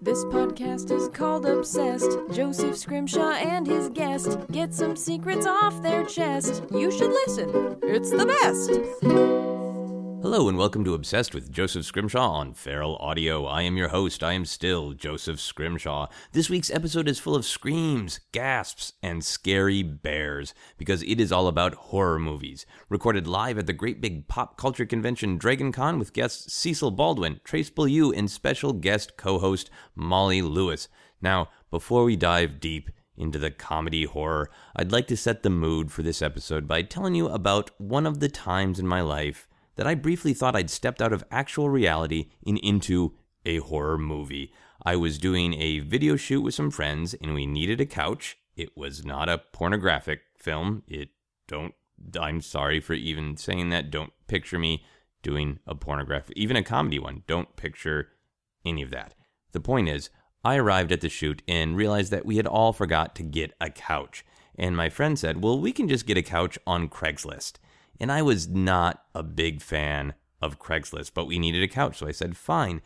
This podcast is called Obsessed. Joseph Scrimshaw and his guest get some secrets off their chest. You should listen, it's the best. Hello and welcome to Obsessed with Joseph Scrimshaw on Feral Audio. I am your host. I am still Joseph Scrimshaw. This week's episode is full of screams, gasps, and scary bears because it is all about horror movies. Recorded live at the Great Big Pop Culture Convention Dragon Con with guests Cecil Baldwin, Trace Beaulieu, and special guest co-host Molly Lewis. Now, before we dive deep into the comedy horror, I'd like to set the mood for this episode by telling you about one of the times in my life that I briefly thought I'd stepped out of actual reality and into a horror movie. I was doing a video shoot with some friends and we needed a couch. It was not a pornographic film. It don't I'm sorry for even saying that. Don't picture me doing a pornographic even a comedy one. Don't picture any of that. The point is, I arrived at the shoot and realized that we had all forgot to get a couch. And my friend said, "Well, we can just get a couch on Craigslist." And I was not a big fan of Craigslist, but we needed a couch. So I said, fine.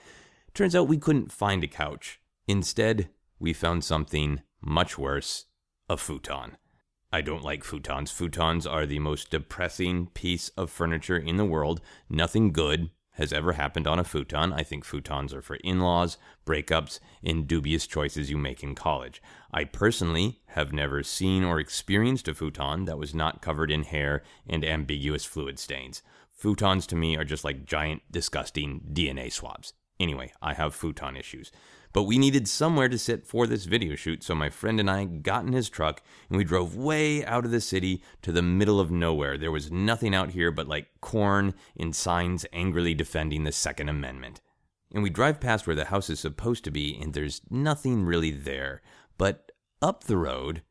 Turns out we couldn't find a couch. Instead, we found something much worse a futon. I don't like futons. Futons are the most depressing piece of furniture in the world. Nothing good has ever happened on a futon. I think futons are for in laws, breakups, and dubious choices you make in college. I personally have never seen or experienced a futon that was not covered in hair and ambiguous fluid stains. Futons to me are just like giant, disgusting DNA swabs. Anyway, I have futon issues. But we needed somewhere to sit for this video shoot, so my friend and I got in his truck and we drove way out of the city to the middle of nowhere. There was nothing out here but like corn and signs angrily defending the Second Amendment. And we drive past where the house is supposed to be, and there's nothing really there. But up the road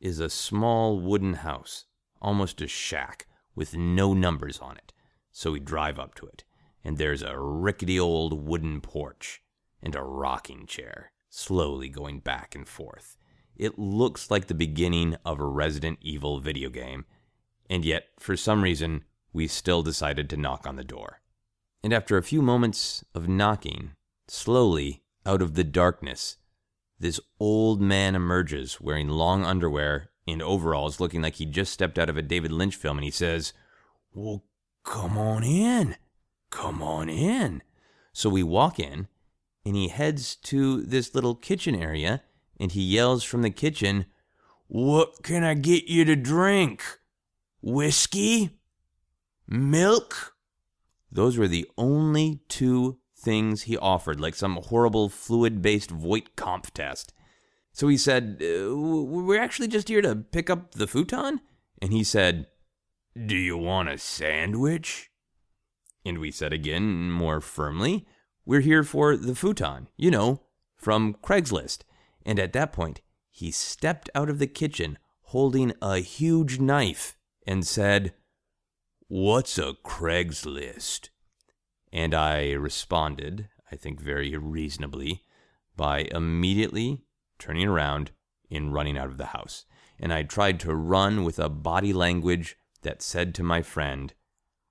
is a small wooden house, almost a shack, with no numbers on it. So we drive up to it, and there's a rickety old wooden porch and a rocking chair, slowly going back and forth. It looks like the beginning of a Resident Evil video game, and yet, for some reason, we still decided to knock on the door. And after a few moments of knocking, slowly, out of the darkness, this old man emerges wearing long underwear and overalls, looking like he just stepped out of a David Lynch film, and he says, Well, come on in. Come on in. So we walk in, and he heads to this little kitchen area and he yells from the kitchen, What can I get you to drink? Whiskey? Milk? Those were the only two things he offered, like some horrible fluid based Voight-Kampff test. So he said, uh, We're actually just here to pick up the futon? And he said, Do you want a sandwich? And we said again, more firmly, we're here for the futon, you know, from Craigslist. And at that point, he stepped out of the kitchen holding a huge knife and said, What's a Craigslist? And I responded, I think very reasonably, by immediately turning around and running out of the house. And I tried to run with a body language that said to my friend,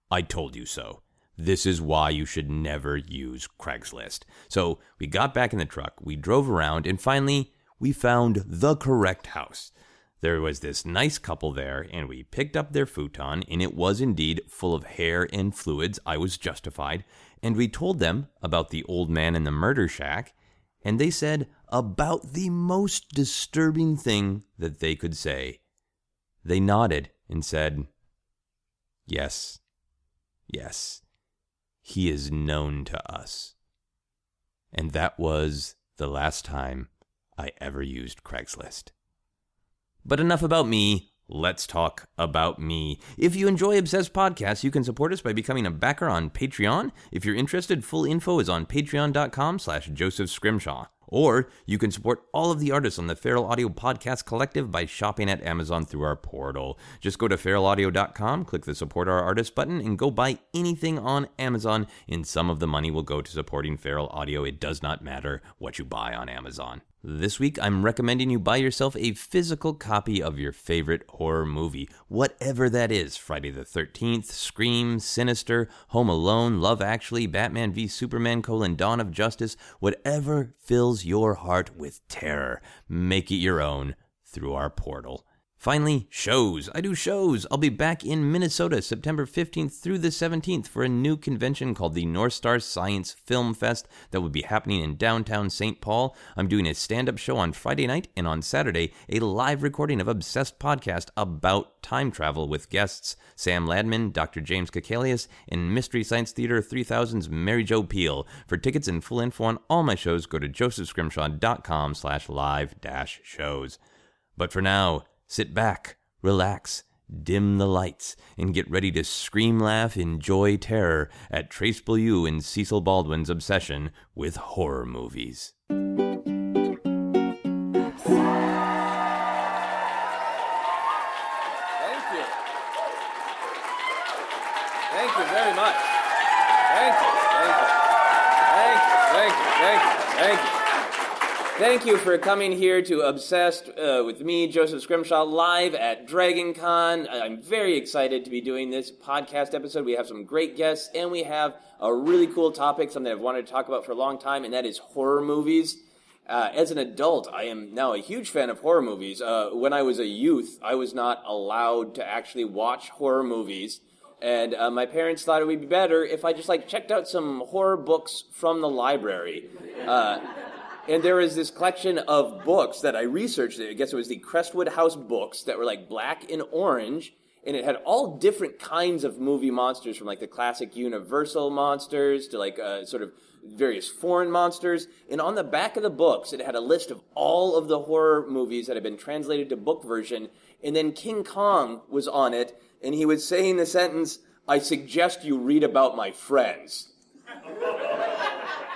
I told you so. This is why you should never use Craigslist. So we got back in the truck, we drove around, and finally we found the correct house. There was this nice couple there, and we picked up their futon, and it was indeed full of hair and fluids. I was justified. And we told them about the old man in the murder shack, and they said about the most disturbing thing that they could say. They nodded and said, Yes, yes he is known to us. And that was the last time I ever used Craigslist. But enough about me. Let's talk about me. If you enjoy Obsessed Podcasts, you can support us by becoming a backer on Patreon. If you're interested, full info is on patreon.com slash Joseph Scrimshaw. Or you can support all of the artists on the Feral Audio Podcast Collective by shopping at Amazon through our portal. Just go to feralaudio.com, click the Support Our Artists button, and go buy anything on Amazon, and some of the money will go to supporting Feral Audio. It does not matter what you buy on Amazon. This week, I'm recommending you buy yourself a physical copy of your favorite horror movie, whatever that is Friday the 13th, Scream, Sinister, Home Alone, Love Actually, Batman v Superman, colon, Dawn of Justice, whatever fills your heart with terror. Make it your own through our portal. Finally, shows. I do shows. I'll be back in Minnesota September 15th through the 17th for a new convention called the North Star Science Film Fest that will be happening in downtown St. Paul. I'm doing a stand up show on Friday night and on Saturday, a live recording of Obsessed podcast about time travel with guests Sam Ladman, Dr. James Kakalios, and Mystery Science Theater 3000's Mary Jo Pehl. For tickets and full info on all my shows, go to josephscrimshaw.com slash live dash shows. But for now, Sit back, relax, dim the lights, and get ready to scream, laugh, enjoy terror at Trace Beaulieu and Cecil Baldwin's obsession with horror movies. Thank you. Thank you very much. Thank you. Thank you. Thank you. Thank you. Thank you. Thank you. Thank you for coming here to Obsessed uh, with me, Joseph Scrimshaw, live at Dragon Con. I'm very excited to be doing this podcast episode. We have some great guests, and we have a really cool topic, something I've wanted to talk about for a long time, and that is horror movies. Uh, as an adult, I am now a huge fan of horror movies. Uh, when I was a youth, I was not allowed to actually watch horror movies. And uh, my parents thought it would be better if I just like checked out some horror books from the library. Uh, and there was this collection of books that I researched. I guess it was the Crestwood House books that were like black and orange, and it had all different kinds of movie monsters, from like the classic Universal monsters to like uh, sort of various foreign monsters. And on the back of the books, it had a list of all of the horror movies that had been translated to book version. And then King Kong was on it, and he would say in the sentence, "I suggest you read about my friends."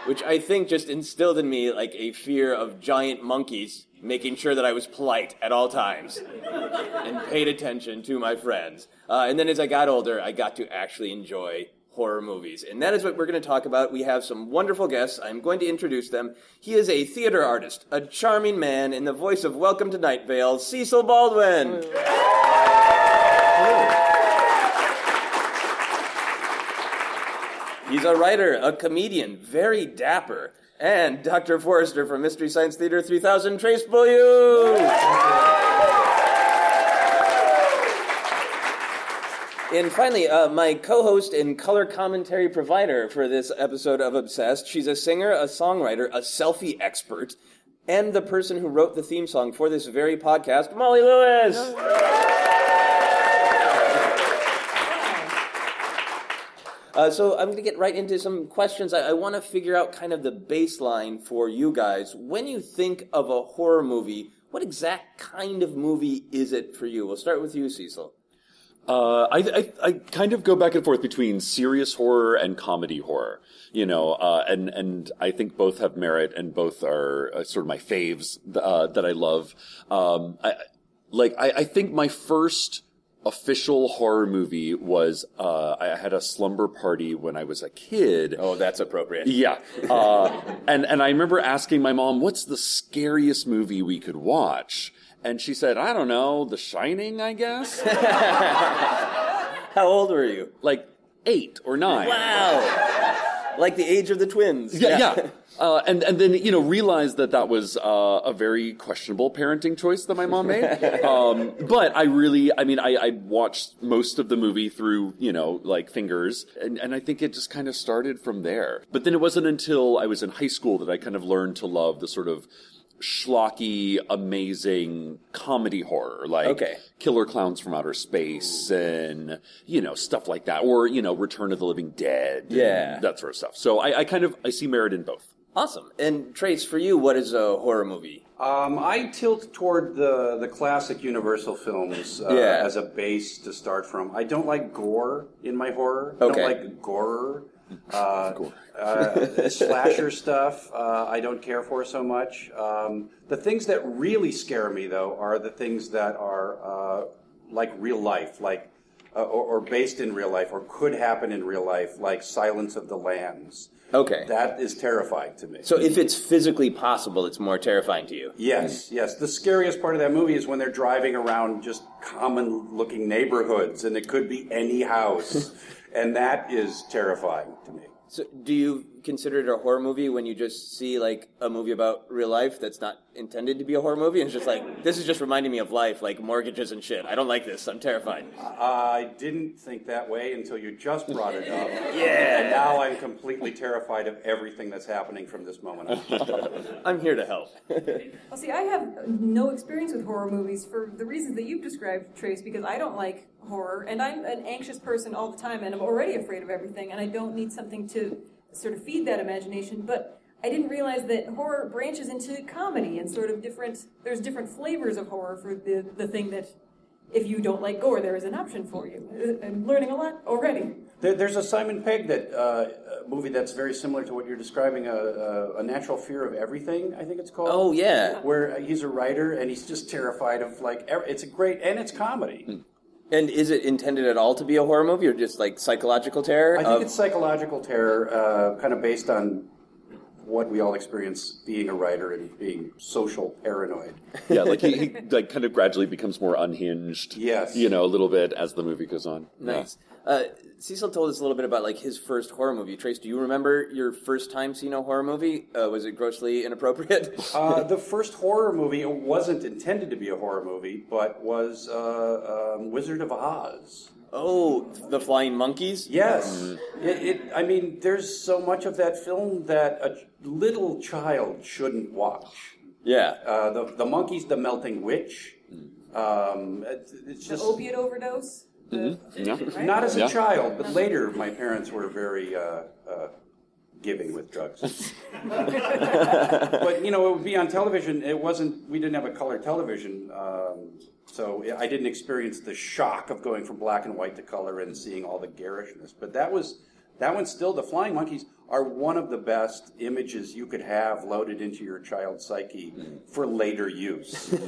Which I think just instilled in me like a fear of giant monkeys, making sure that I was polite at all times and paid attention to my friends. Uh, and then as I got older, I got to actually enjoy horror movies. And that is what we're going to talk about. We have some wonderful guests. I'm going to introduce them. He is a theater artist, a charming man, in the voice of Welcome to Night Vale, Cecil Baldwin. He's a writer, a comedian, very dapper, and Dr. Forrester from Mystery Science Theater 3000, Trace Beaulieu. And finally, uh, my co host and color commentary provider for this episode of Obsessed. She's a singer, a songwriter, a selfie expert, and the person who wrote the theme song for this very podcast, Molly Lewis. Uh, so I'm going to get right into some questions. I, I want to figure out kind of the baseline for you guys. When you think of a horror movie, what exact kind of movie is it for you? We'll start with you, Cecil. Uh, I, I, I kind of go back and forth between serious horror and comedy horror, you know, uh, and and I think both have merit and both are uh, sort of my faves uh, that I love. Um, I, like I, I think my first official horror movie was uh, I had a slumber party when I was a kid. Oh, that's appropriate. Yeah, uh, and and I remember asking my mom, "What's the scariest movie we could watch?" And she said, "I don't know, The Shining, I guess." How old were you? like eight or nine. Wow. Like the age of the twins. Yeah, yeah. Uh, and and then you know realized that that was uh, a very questionable parenting choice that my mom made. um, but I really, I mean, I, I watched most of the movie through you know like fingers, and, and I think it just kind of started from there. But then it wasn't until I was in high school that I kind of learned to love the sort of schlocky, amazing comedy horror, like Okay. Killer Clowns from Outer Space and, you know, stuff like that. Or, you know, Return of the Living Dead. and Yeah. That sort of stuff. So I, I kind of, I see merit in both. Awesome. And Trace, for you, what is a horror movie? Um, I tilt toward the the classic Universal films uh, Yeah. as a base to start from. I don't like gore in my horror. Okay. I don't like gore. Uh, uh, slasher stuff uh, I don't care for so much. Um, the things that really scare me though are the things that are uh, like real life, like uh, or, or based in real life, or could happen in real life, like Silence of the Lambs. Okay. That is terrifying to me. So if it's physically possible, it's more terrifying to you. Yes, yes. The scariest part of that movie is when they're driving around just common looking neighborhoods and it could be any house. and that is terrifying to me. So do you consider it a horror movie when you just see like a movie about real life that's not intended to be a horror movie and it's just like this is just reminding me of life, like mortgages and shit. I don't like this. I'm terrified. I didn't think that way until you just brought it up. Yeah. And now I'm completely terrified of everything that's happening from this moment on. I'm here to help. Well, see, I have no experience with horror movies for the reasons that you've described, Trace, because I don't like horror, and I'm an anxious person all the time, and I'm already afraid of everything, and I don't need something to sort of feed that imagination. But I didn't realize that horror branches into comedy and sort of different. There's different flavors of horror for the the thing that. If you don't like gore, there is an option for you. Uh, I'm learning a lot already. There, there's a Simon Pegg that uh, uh movie that's very similar to what you're describing, a, a, a Natural Fear of Everything, I think it's called. Oh yeah. Where he's a writer and he's just terrified of like ev- it's a great and it's comedy. Hmm. And is it intended at all to be a horror movie or just like psychological terror? I think of- it's psychological terror, uh, kind of based on what we all experience being a writer and being social paranoid. Yeah, like he, he like kind of gradually becomes more unhinged. Yes. you know, a little bit as the movie goes on. Nice. Uh, Cecil told us a little bit about like his first horror movie. Trace, do you remember your first time seeing a horror movie? Uh, was it grossly inappropriate? Uh, the first horror movie wasn't intended to be a horror movie, but was uh, um, Wizard of Oz. oh, the flying monkeys. Yes, it, it. I mean, there's so much of that film that a little child shouldn't watch. Yeah. Uh, the the monkeys, the melting witch. Um, it, it's The just opiate overdose. The, Yeah. not as a Yeah. child, but later my parents were very uh, uh, giving with drugs. but you know, it would be on television. It wasn't. We didn't have a color television, um, so I didn't experience the shock of going from black and white to color and seeing all the garishness. But that was that one. Still, the flying monkeys are one of the best images you could have loaded into your child's psyche for later use.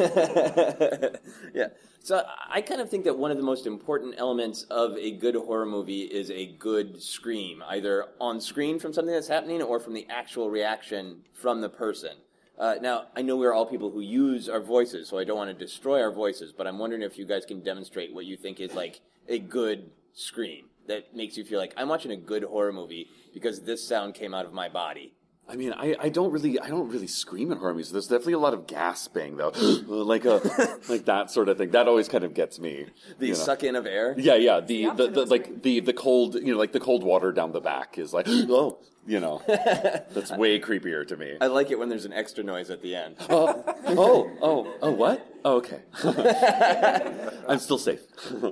yeah. So I kind of think that one of the most important elements of a good horror movie is a good scream, either on screen from something that's happening or from the actual reaction from the person. Uh, now, I know we're all people who use our voices, so I don't want to destroy our voices, but I'm wondering if you guys can demonstrate what you think is like a good scream that makes you feel like I'm watching a good horror movie because this sound came out of my body. I mean, I, I don't really I don't really scream at horror movies. There's definitely a lot of gasping though, like a like that sort of thing. That always kind of gets me. The you know. suck in of air. Yeah, yeah. The the, opposite the like the the cold you know like the cold water down the back is like oh you know that's way creepier to me. I like it when there's an extra noise at the end. oh oh oh oh what? Oh okay. I'm still safe.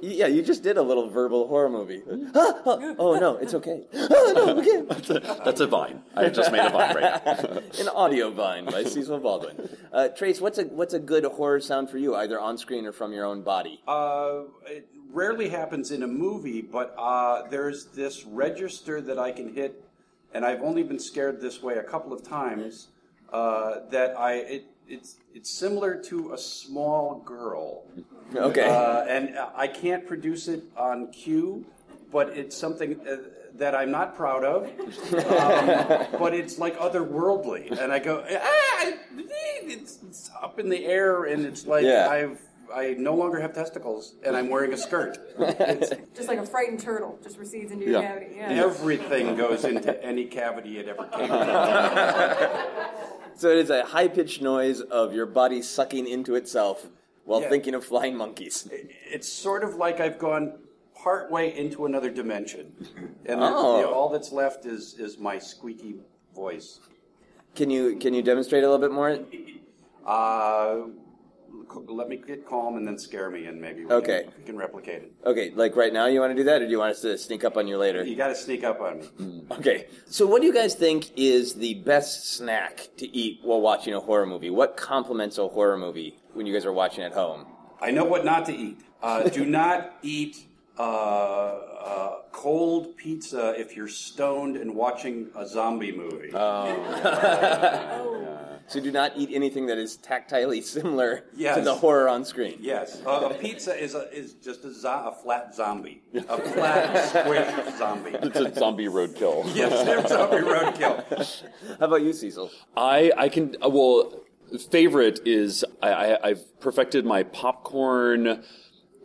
Yeah, you just did a little verbal horror movie. Ah, oh no, it's okay. Ah, no, okay. That's a, that's a vine. I just made a vine right now. An audio vine by Cecil Baldwin. Uh, Trace, what's a what's a good horror sound for you, either on screen or from your own body? Uh, it rarely happens in a movie, but uh, there's this register that I can hit, and I've only been scared this way a couple of times. Uh, that I it, it's it's similar to a small girl, Okay. uh, and I can't produce it on cue, but it's something uh, that I'm not proud of. Um, but it's like otherworldly, and I go ah, it's, it's up in the air, and it's like Yeah. I've. I no longer have testicles, and I'm wearing a skirt. It's, Just like a frightened turtle, just recedes into your Yeah. cavity. Yeah. everything goes into any cavity it ever came from. so it is a high pitched noise of your body sucking into itself while Yeah. thinking of flying monkeys. It's sort of like I've gone part way into another dimension, and then, Oh. you know, all that's left is is my squeaky voice. Can you can you demonstrate a little bit more? Uh, c- let me get calm and then scare me, and maybe we, Okay. can, we can replicate it. Okay, like right now, you want to do that, or do you want us to sneak up on you later? You got to sneak up on me. Okay. So, what do you guys think is the best snack to eat while watching a horror movie? What complements a horror movie when you guys are watching at home? I know what not to eat. Uh, do not eat uh, uh, cold pizza if you're stoned and watching a zombie movie. So do not eat anything that is tactilely similar to the horror on screen. yes, uh, a pizza is a, is just a, zo- a flat zombie, a flat squished zombie. It's a zombie roadkill. Yes, they're zombie roadkill. How about you, Cecil? I I can uh, well favorite is I, I I've perfected my popcorn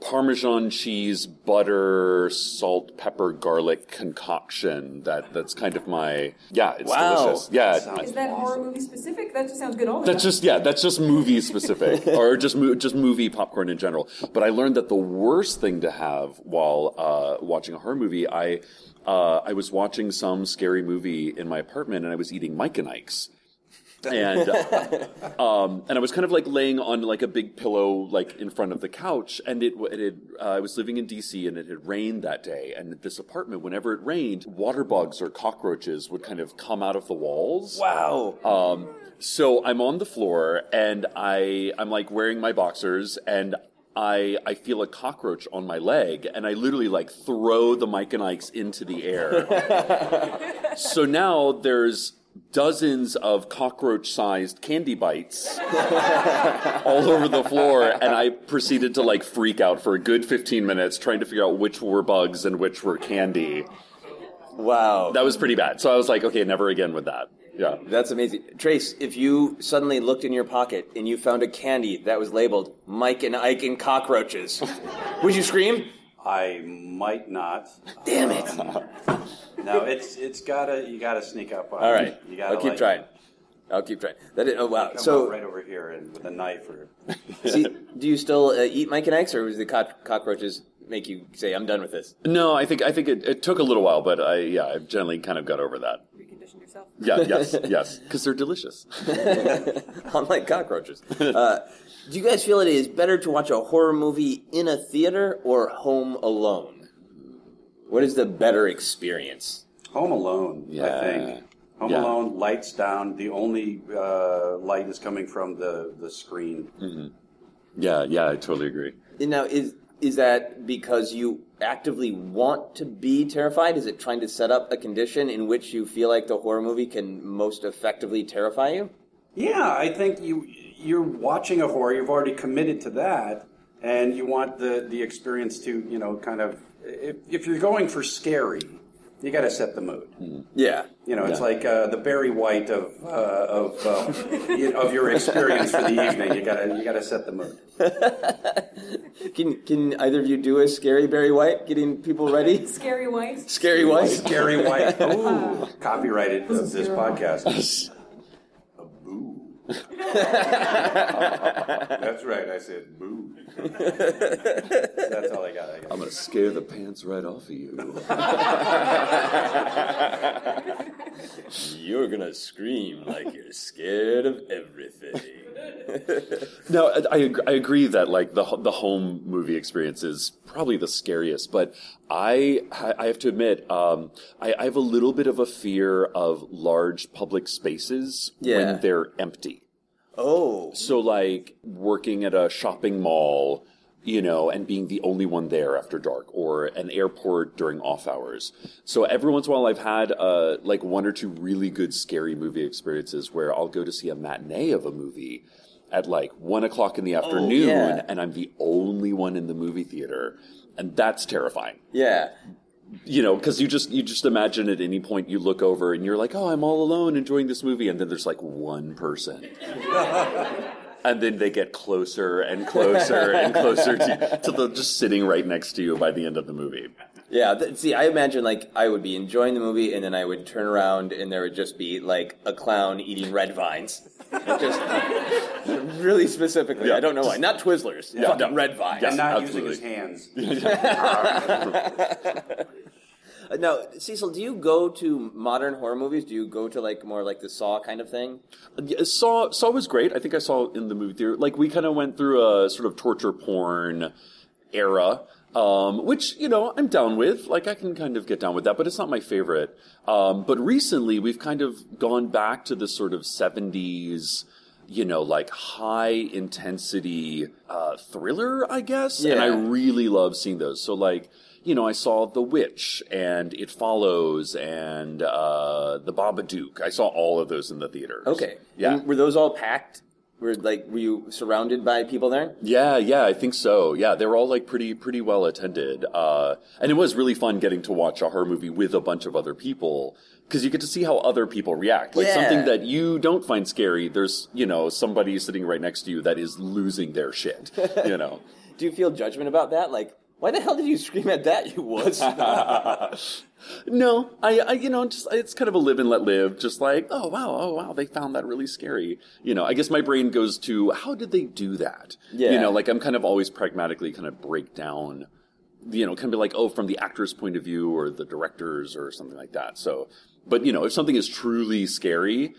Parmesan cheese, butter, salt, pepper, garlic concoction. That that's kind of my yeah. It's Wow. delicious. Yeah, Sounds Is that horror movie specific? That just sounds good all the That's time. just yeah. That's just movie specific, or just mo- just movie popcorn in general. But I learned that the worst thing to have while uh, watching a horror movie, I uh, I was watching some scary movie in my apartment, and I was eating Mike and Ike's. And um, and I was kind of like laying on like a big pillow like in front of the couch, and it, it had, uh, I was living in DC, and it had rained that day, and this apartment, whenever it rained, water bugs or cockroaches would kind of come out of the walls. Wow. Um, so I'm on the floor and I I'm like wearing my boxers and I I feel a cockroach on my leg and I literally like throw the Mike and Ike's into the air. so now there's dozens of cockroach sized candy bites all over the floor and I proceeded to like freak out for a good 15 minutes trying to figure out which were bugs and which were candy. Wow. That was pretty bad. So I was like, okay, never again with that. Yeah. That's amazing. Trace, if you suddenly looked in your pocket and you found a candy that was labeled Mike and Ike and cockroaches, would you scream? I might not. Damn it. No, it's it's gotta you gotta sneak up on. All me. right. you gotta I'll keep like, trying. I'll keep trying. That is, oh, wow. Come So, right over here and with a knife or. see, do you still uh, eat Mike and Ike's or was the cock- cockroaches make you say, I'm done with this? No, I think I think it, it took a little while, but I yeah, I've generally kind of got over that. Reconditioned yourself. Yeah, yes, yes, because they're delicious. Unlike cockroaches. Uh, do you guys feel it is better to watch a horror movie in a theater or home alone? What is the better experience? Home Alone, I Yeah. think. Home Yeah. Alone, lights down. The only uh, light is coming from the the screen. Yeah, yeah, I totally agree. And Now, is is that because you actively want to be terrified? Is it trying to set up a condition in which you feel like the horror movie can most effectively terrify you? Yeah, I think you you're watching a horror. You've already committed to that, and you want the the experience to you know kind of if if you're going for scary, you got to set the mood. Yeah. You know, it's Yeah. like uh, the Barry White of uh, of uh, you know, of your experience for the evening. You gotta you gotta set the mood. Can can either of you do a scary Barry White, getting people ready? Scary White. Scary White. Scary White. Ooh, copyrighted of this podcast. A boo. That's right. I said boo. That's all I got. I guess. I'm gonna scare the pants right off of you. You're gonna scream like you're scared of everything. no, I, I agree that like the the home movie experience is probably the scariest, but I I have to admit um, I, I have a little bit of a fear of large public spaces Yeah. when they're empty. Oh. So, like working at a shopping mall, you know, and being the only one there after dark, or an airport during off hours. So, every once in a while, I've had uh, like one or two really good scary movie experiences where I'll go to see a matinee of a movie at like one o'clock in the afternoon, yeah. and I'm the only one in the movie theater. And that's terrifying, Yeah. you know, because you just you just imagine at any point you look over and you're like, oh, I'm all alone enjoying this movie, and then there's like one person, and then they get closer and closer and closer to, to the just sitting right next to you by the end of the movie. Yeah, th- see, I imagine like I would be enjoying the movie, and then I would turn around, and there would just be like a clown eating red vines, just really specifically. Yeah, I don't know why. Not Twizzlers, Yeah, fucking no. red vines. Yeah. and not absolutely. using his hands. Uh, Now, Cecil, do you go to modern horror movies? Do you go to like more like the Saw kind of thing? Yeah, Saw Saw was great. I think I saw in the movie theater. Like we kind of went through a sort of torture porn era, um, which you know I'm down with. Like I can kind of get down with that, but it's not my favorite. Um, but recently we've kind of gone back to this sort of 70s. You know, like high intensity uh, thriller, I guess, and I really love seeing those. So, like, you know, I saw The Witch and It Follows and uh, The Babadook. I saw all of those in the theaters. Okay. Yeah. And were those all packed? Were like were you surrounded by people there? Yeah, yeah, I think so. Yeah, they were all like pretty, pretty well attended. Uh, and it was really fun getting to watch a horror movie with a bunch of other people because you get to see how other people react. Like Yeah. something that you don't find scary. There's, you know, somebody sitting right next to you that is losing their shit. You know. Do you feel judgment about that? Like, why the hell did you scream at that, you was. No, I, I, you know, just it's kind of a live and let live. Just like, oh wow, oh wow, they found that really scary. You know, I guess my brain goes to how did they do that? Yeah. You know, like I'm kind of always pragmatically kind of break down. You know, kind of be like, oh, from the actor's point of view or the director's or something like that. So, but you know, if something is truly scary.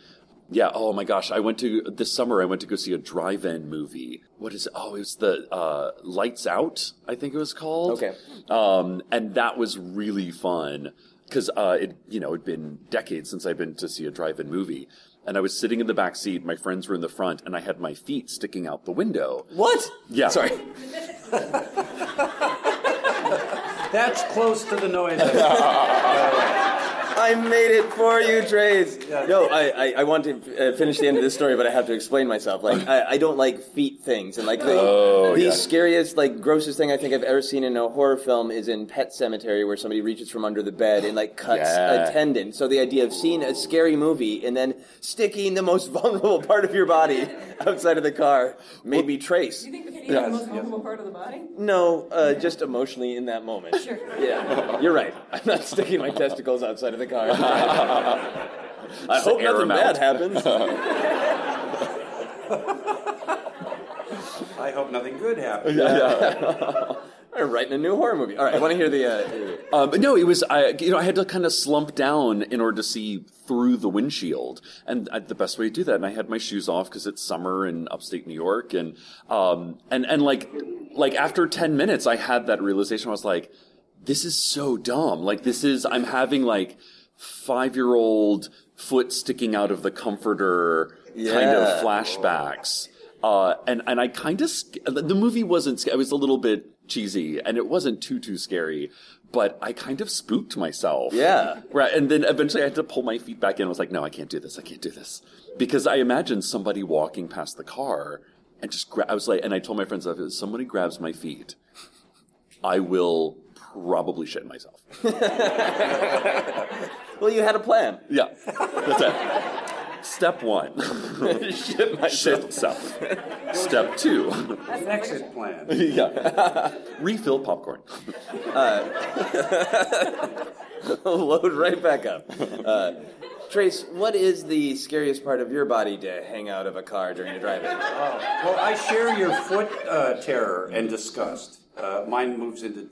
Yeah. Oh my gosh. I went to this summer. I went to go see a drive-in movie. What is it? Oh, it was the uh, Lights Out. I think it was called. Okay. Um, and that was really fun because uh, it you know it'd been decades since I'd been to see a drive-in movie, and I was sitting in the back seat. My friends were in the front, and I had my feet sticking out the window. what? Yeah. Sorry. That's close to the noise. I made it for you, Trace. No, I, I, I want to uh, finish the end of this story, but I have to explain myself. Like, I, I don't like feet things, and like the, Oh, the yeah. scariest, like grossest thing I think I've ever seen in a horror film is in Pet Sematary, where somebody reaches from under the bed and like cuts Yeah. a tendon. So the idea of seeing a scary movie and then sticking the most vulnerable part of your body outside of the car made me Trace. Do you think the feet are the most vulnerable part of the body? No, uh, just emotionally in that moment. Sure. Yeah, you're right. I'm not sticking my testicles outside of the car. I hope nothing nothing 'em bad out. happens. I hope nothing good happens. Yeah, I'm writing a new horror movie. All right, I want to hear the. Uh, Um, but no, it was I. You know, I had to kind of slump down in order to see through the windshield, and I, the best way to do that. And I had my shoes off because it's summer in upstate New York, and um, and and like like after ten minutes, I had that realization. I was like, this is so dumb. Like this is I'm having like five year old foot sticking out of the comforter kind of flashbacks. Uh, and and I kind of the movie wasn't it was a little bit cheesy and it wasn't too too scary, but I kind of spooked myself. Yeah. right. And then eventually I had to pull my feet back in. I was like, no, I can't do this. I can't do this because I imagined somebody walking past the car and just gra- I was like, and I told my friends if somebody grabs my feet, I will probably shit myself. well, you had a plan. Yeah, that's it. Step one, Shit myself. shit self. Step two, An exit plan. yeah, refill popcorn. Load right back up. Uh, Trace, what is the scariest part of your body to hang out of a car during a drive-in? Well, I share your foot uh, terror and disgust. Uh, mine moves into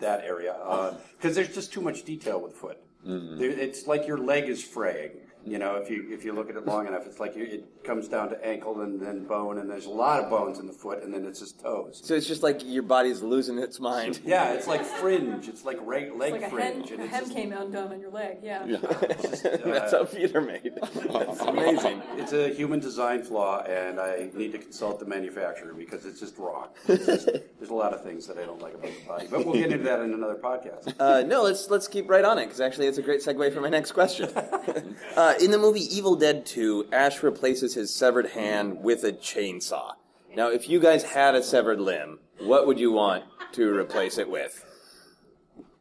that area um, because there's just too much detail with foot. Mm-hmm. There, it's like your leg is fraying. You know, if you if you look at it long enough, it's like you, it comes down to ankle and then bone, and there's a lot of bones in the foot, and then it's just toes. So it's just like your body's losing its mind. Yeah, it's like fringe. It's like reg, leg Like a hem, fringe, a and it's hem just, came undone on your leg. Yeah. That's how feet are made. That's amazing. it's a human design flaw, and I need to consult the manufacturer because it's just wrong. It's just- there's a lot of things that I don't like about the body, but we'll get into that in another podcast. Uh, no, let's let's keep right on it because actually it's a great segue for my next question. uh, in the movie Evil Dead 2, Ash replaces his severed hand with a chainsaw. Now, if you guys had a severed limb, what would you want to replace it with?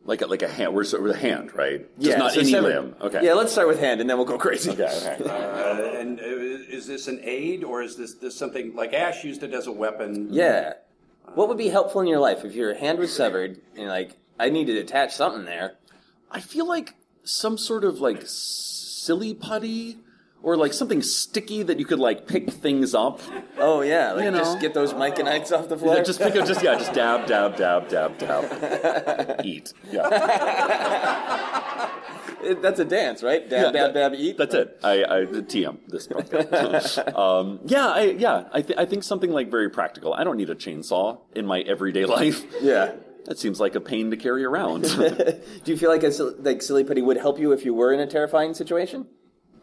Like a, like a hand. We're, so- we're the hand, right? Just not so any severed- limb. Okay. Yeah, let's start with hand and then we'll go crazy. Okay. Okay. Uh, and uh, is this an aid, or is this, this something like Ash used it as a weapon? Yeah. What would be helpful in your life if your hand was severed and like I need to attach something there? I feel like some sort of like silly putty or like something sticky that you could like pick things up. Oh yeah, like You know. just get those Mike and Ikes off the floor. just pick up, just yeah, just dab, dab, dab, dab, dab. Eat. Yeah. It- That's a dance, right? Dab, Yeah, dab, that- dab, eat. That's it. I, I the TM this podcast. um, yeah, I yeah, I, th- I think something like very practical. I don't need a chainsaw in my everyday life. Yeah. That seems like a pain to carry around. Do you feel like a like silly putty would help you if you were in a terrifying situation?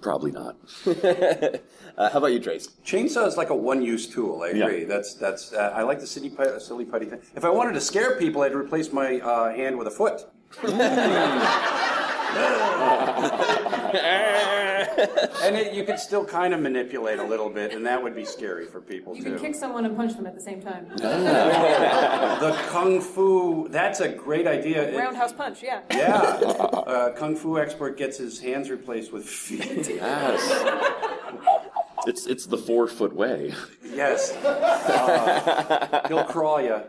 Probably not. Uh, how about you, Trace? Chainsaw is like a one-use tool. I Yeah. agree. That's that's. Uh, I like the silly, pu- silly putty thing. If I wanted to scare people, I'd replace my uh, hand with a foot. and it, you could still kind of manipulate a little bit, and that would be scary for people You too. can kick someone and punch them at the same time. the kung fu. That's a great idea. It- Roundhouse punch, yeah. yeah, uh, kung fu expert gets his hands replaced with feet. Yes. it's it's the four foot way. yes, Uh, he'll crawl you.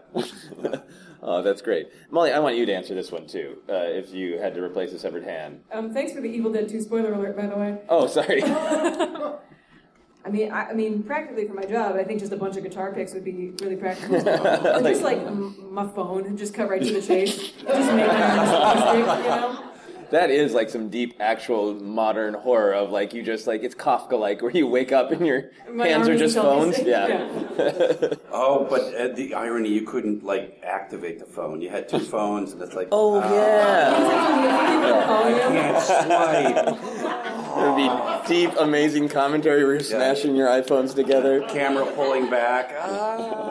Oh, that's great. Molly, I want you to answer this one too. Uh, if you had to replace a severed hand. Um, thanks for the Evil Dead 2 spoiler alert, by the way. Oh, sorry. I mean, I, I mean, practically for my job, I think just a bunch of guitar picks would be really practical. or just like m- my phone, just cut right to the chase. Just make my mistake, you know? That is like some deep, actual modern horror of like you just like it's Kafka like where you wake up and your My hands are just phones. missing. Yeah. Oh, but uh, the irony, you couldn't like activate the phone. You had two phones, and it's like, Oh ah, yeah. can't swipe. It would be deep, amazing commentary where you're smashing your iPhones together. Camera pulling back. Ah.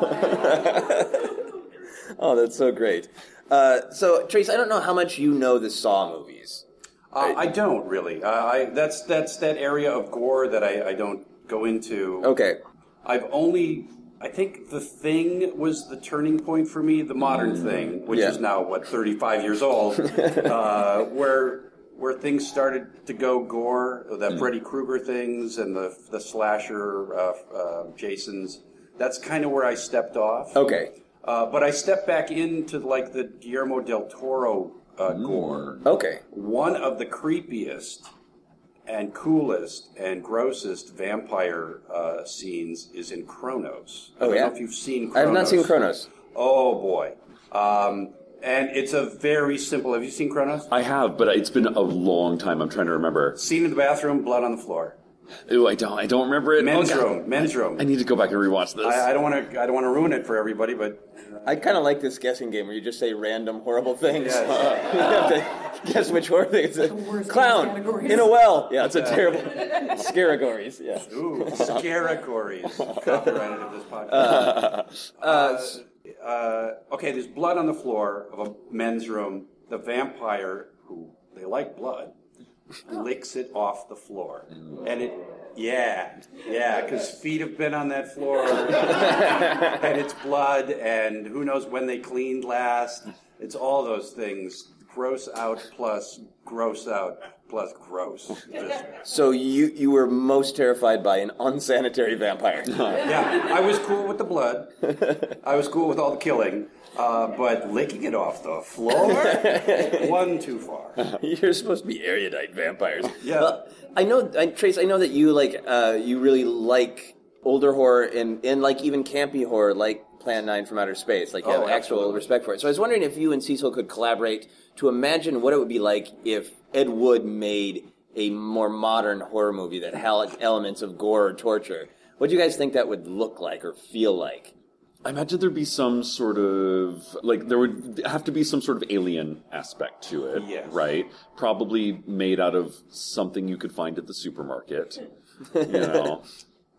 Oh, that's so great. Uh, so, Trace, I don't know how much you know the Saw movies. Uh, I don't really. Uh, I that's that's that area of gore that I, I don't go into. Okay. I've only. I think the thing was the turning point for me, the modern thing, which Yeah. is now what 35 years old, uh, where where things started to go gore, the Freddy Krueger things and the the slasher uh, uh, Jasons. That's kind of where I stepped off. Okay. Uh, but I stepped back into like the Guillermo del Toro uh, gore. Okay. One of the creepiest and coolest and grossest vampire uh, scenes is in Cronos. I Oh, don't yeah? know if you've seen. Cronos. I have not seen Cronos. Oh boy, um, and it's a very simple. Have you seen Cronos? I have, but it's been a long time. I'm trying to remember. Scene in the bathroom, blood on the floor. Ooh, I don't. I don't remember it. Men's Oh, room, men's room. I need to go back and rewatch this. I, I don't want to. I don't want to ruin it for everybody, but I kind of like this guessing game where you just say random horrible things. Yes. you have to guess which horror thing it's a clown in a well. Yeah, it's a terrible scaragories. Yeah. ooh, scaragories. Copyrighted of this podcast. Uh, uh, okay, there's blood on the floor of a men's room. The vampire, who they like blood, licks it off the floor, mm. and it. Yeah, yeah, because feet have been on that floor, and it's blood, and who knows when they cleaned last. It's all those things. Gross out plus gross out plus gross. Just So you you were most terrified by an unsanitary vampire. Yeah, I was cool with the blood. I was cool with all the killing, uh, but licking it off the floor, one too far. You're supposed to be erudite vampires. Yeah. Well, I know, I, Trace. I know that you like uh, you really like older horror and and like even campy horror, like Plan Nine from Outer Space. Like you Oh, have actual absolutely. respect for it. So I was wondering if you and Cecil could collaborate to imagine what it would be like if Ed Wood made a more modern horror movie that had elements of gore or torture. What do you guys think that would look like or feel like? I imagine there'd be some sort of like there would have to be some sort of alien aspect to it, Yes. right? Probably made out of something you could find at the supermarket. You know,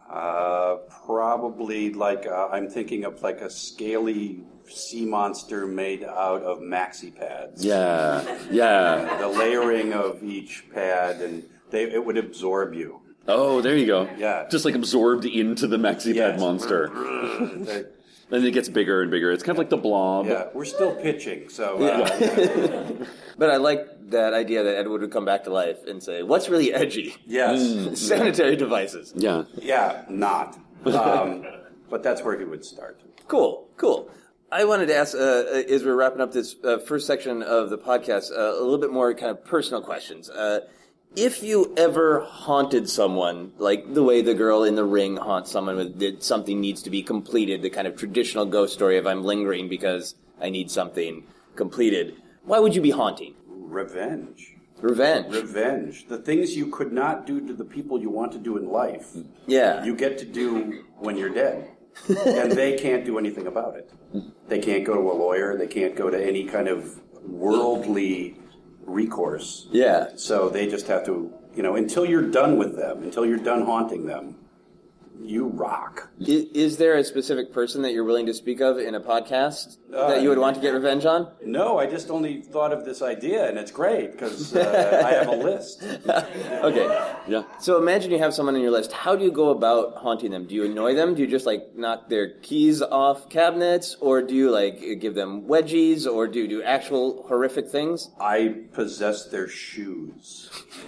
Uh, probably like uh, I'm thinking of like a scaly sea monster made out of maxi pads. yeah, yeah. The layering of each pad, and they, it would absorb you. Oh, there you go. Yeah. just like absorbed into the maxi pad Yes. monster, They- and it gets bigger and bigger. It's kind of like the blob. yeah, we're still pitching, so uh, But I like that idea that Ed Wood would come back to life and say, "What's really edgy? yes, Sanitary devices." yeah. yeah, not. Um, but that's where he would start. Cool, cool. I wanted to ask, uh, uh, as we're wrapping up this uh, first section of the podcast, uh, a little bit more kind of personal questions. If you ever haunted someone, like the way the girl in the ring haunts someone with that something needs to be completed, the kind of traditional ghost story of I'm lingering because I need something completed, why would you be haunting? Revenge. Revenge. Revenge. The things you could not do to the people you want to do in life, Yeah. you get to do when you're dead. and they can't do anything about it. They can't go to a lawyer. They can't go to any kind of worldly recourse. Yeah. So they just have to, you know, until you're done with them, until you're done haunting them, you rock. Is, is there a specific person that you're willing to speak of in a podcast that you would want to get revenge on? No, I just only thought of this idea, and it's great because uh, I have a list. Okay. Yeah. So imagine you have someone on your list. How do you go about haunting them? Do you annoy them? Do you just like knock their keys off cabinets, or do you like give them wedgies, or do you do actual horrific things? I possess their shoes.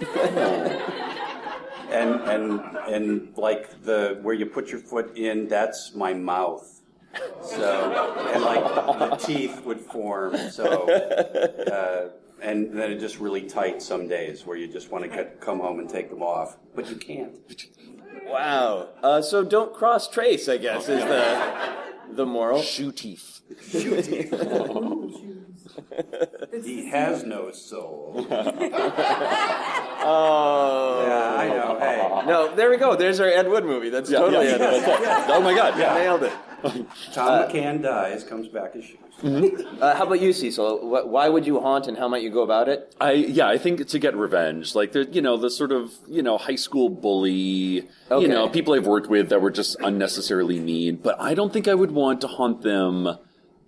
and and and like the where you put your foot in, that's my mouth. So and like the teeth would form. So uh, and then it just really tight some days where you just want to get, come home and take them off, but you can't. Wow. Uh, so don't cross trace. I guess is the the moral. Shoe teeth. Shoe teeth. He has no soul. Oh. Yeah, I know. Hey, No, there we go. There's our Ed Wood movie. That's totally yeah, Ed yeah, Wood. Oh my god. Yeah. Nailed it. Thom McAn dies, comes back as shoes. Uh, how about you, Cecil? Wh- Why would you haunt, and how might you go about it? I yeah, I think to get revenge, like the you know the sort of you know high school bully, Okay. you know people I've worked with that were just unnecessarily mean. But I don't think I would want to haunt them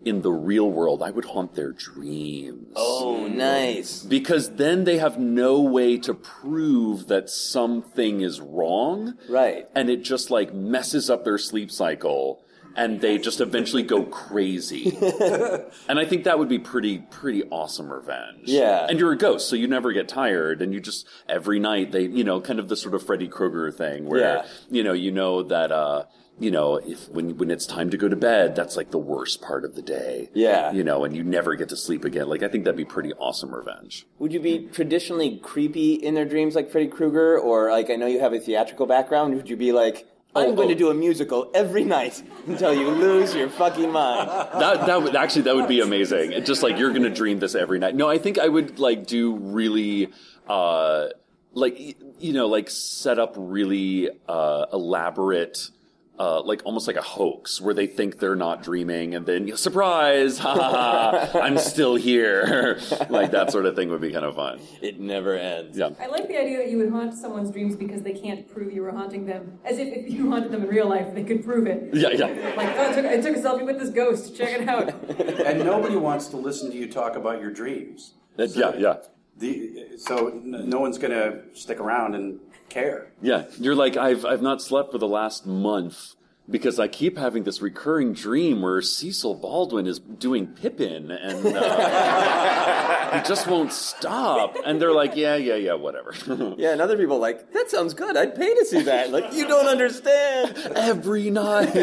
in the real world. I would haunt their dreams. Oh, nice. Because then they have no way to prove that something is wrong. Right. And it just like messes up their sleep cycle and they just eventually go crazy. and I think that would be pretty pretty awesome revenge. Yeah. And you're a ghost, so you never get tired and you just every night they you know, kind of the sort of Freddy Krueger thing where Yeah. you know, you know that uh you know, if when when it's time to go to bed, that's like the worst part of the day. Yeah. You know, and you never get to sleep again. Like I think that'd be pretty awesome revenge. Would you be traditionally creepy in their dreams like Freddy Krueger? Or, like, I know you have a theatrical background. Would you be like, I'm Oh, going to oh. do a musical every night until you lose your fucking mind? that that would actually that would be amazing. It just like you're gonna dream this every night. No, I think I would like do really uh like you know like set up really uh elaborate uh, like almost like a hoax where they think they're not dreaming and then surprise ha ha ha I'm still here like that sort of thing would be kind of fun It never ends. yeah I like the idea that you would haunt someone's dreams because they can't prove you were haunting them. As if if you haunted them in real life, they could prove it. yeah yeah Like, oh, I took, I took a selfie with this ghost. Check it out. And nobody wants to listen to you talk about your dreams. yeah yeah The, so n- no one's going to stick around and care. Yeah, you're like I've I've not slept for the last month because I keep having this recurring dream where Cecil Baldwin is doing Pippin and uh, he just won't stop. And they're like, yeah, yeah, yeah, whatever. Yeah, and other people are like, that sounds good. I'd pay to see that. Like, you don't understand. Every night.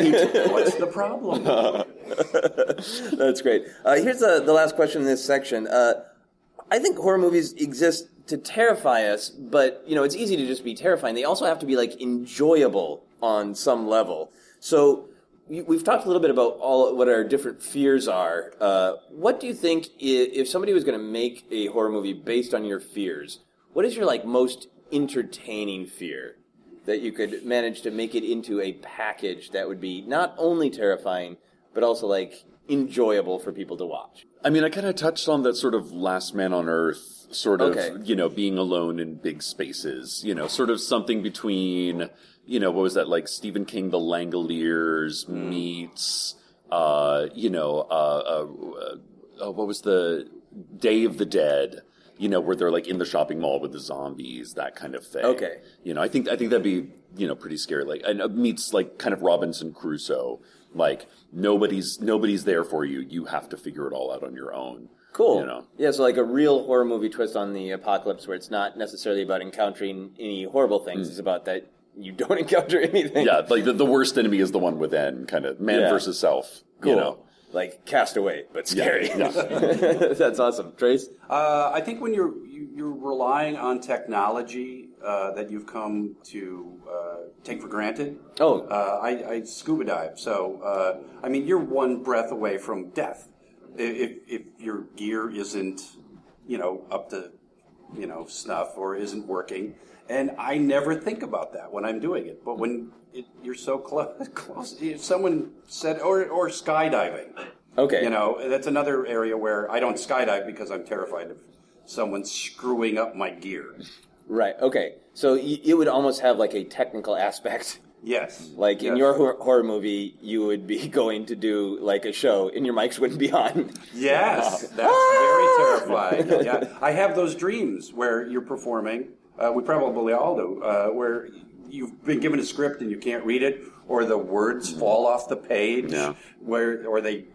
What's the problem? That's great. Uh, here's the, the last question in this section. Uh, I think horror movies exist to terrify us, but you know it's easy to just be terrifying. They also have to be like enjoyable on some level. So we've talked a little bit about all what our different fears are. Uh, what do you think if somebody was going to make a horror movie based on your fears? What is your like most entertaining fear that you could manage to make it into a package that would be not only terrifying but also like enjoyable for people to watch? I mean, I kind of touched on that sort of last man on earth, sort of, Okay. you know, being alone in big spaces, you know, sort of something between, you know, what was that, like Stephen King, The Langoliers meets, uh, you know, uh, uh, uh, what was the Day of the Dead, you know, where they're like in the shopping mall with the zombies, that kind of thing. Okay. You know, I think, I think that'd be, you know, pretty scary. Like, and uh, meets like kind of Robinson Crusoe. Like nobody's nobody's there for you. You have to figure it all out on your own. Cool. You know. Yeah, so like a real horror movie twist on the apocalypse where it's not necessarily about encountering any horrible things. Hmm. It's about that you don't encounter anything. Yeah, like the, the worst enemy is the one within, kind of man Yeah. versus self. Cool. You know. Like Castaway, but scary. Yeah. That's awesome. Trace? Uh, I think when you're you, you're relying on technology uh, that you've come to uh, take for granted. Oh. uh, I, I scuba dive, so uh, I mean you're one breath away from death if if your gear isn't you know up to you know snuff or isn't working. And I never think about that when I'm doing it, but when it, you're so close, close. If someone said, or or skydiving, Okay. you know, that's another area where I don't skydive because I'm terrified of someone screwing up my gear. Right. Okay. So y- it would almost have like a technical aspect. Yes. Like in Yes. your hor- horror movie, you would be going to do like a show, and your mics wouldn't be on. Yes, that's very terrifying. Yeah, I have those dreams where you're performing. Uh, we probably all do, uh, where you've been given a script and you can't read it, or the words fall off the page, Yeah. where or they,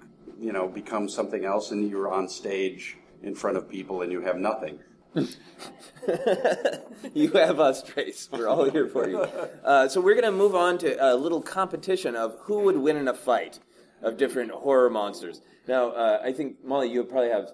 you know, become something else, and you're on stage in front of people and you have nothing. you have us, Trace. We're all here for you. Uh, so we're going to move on to a little competition of who would win in a fight of different horror monsters. Now, uh, I think Molly, you probably have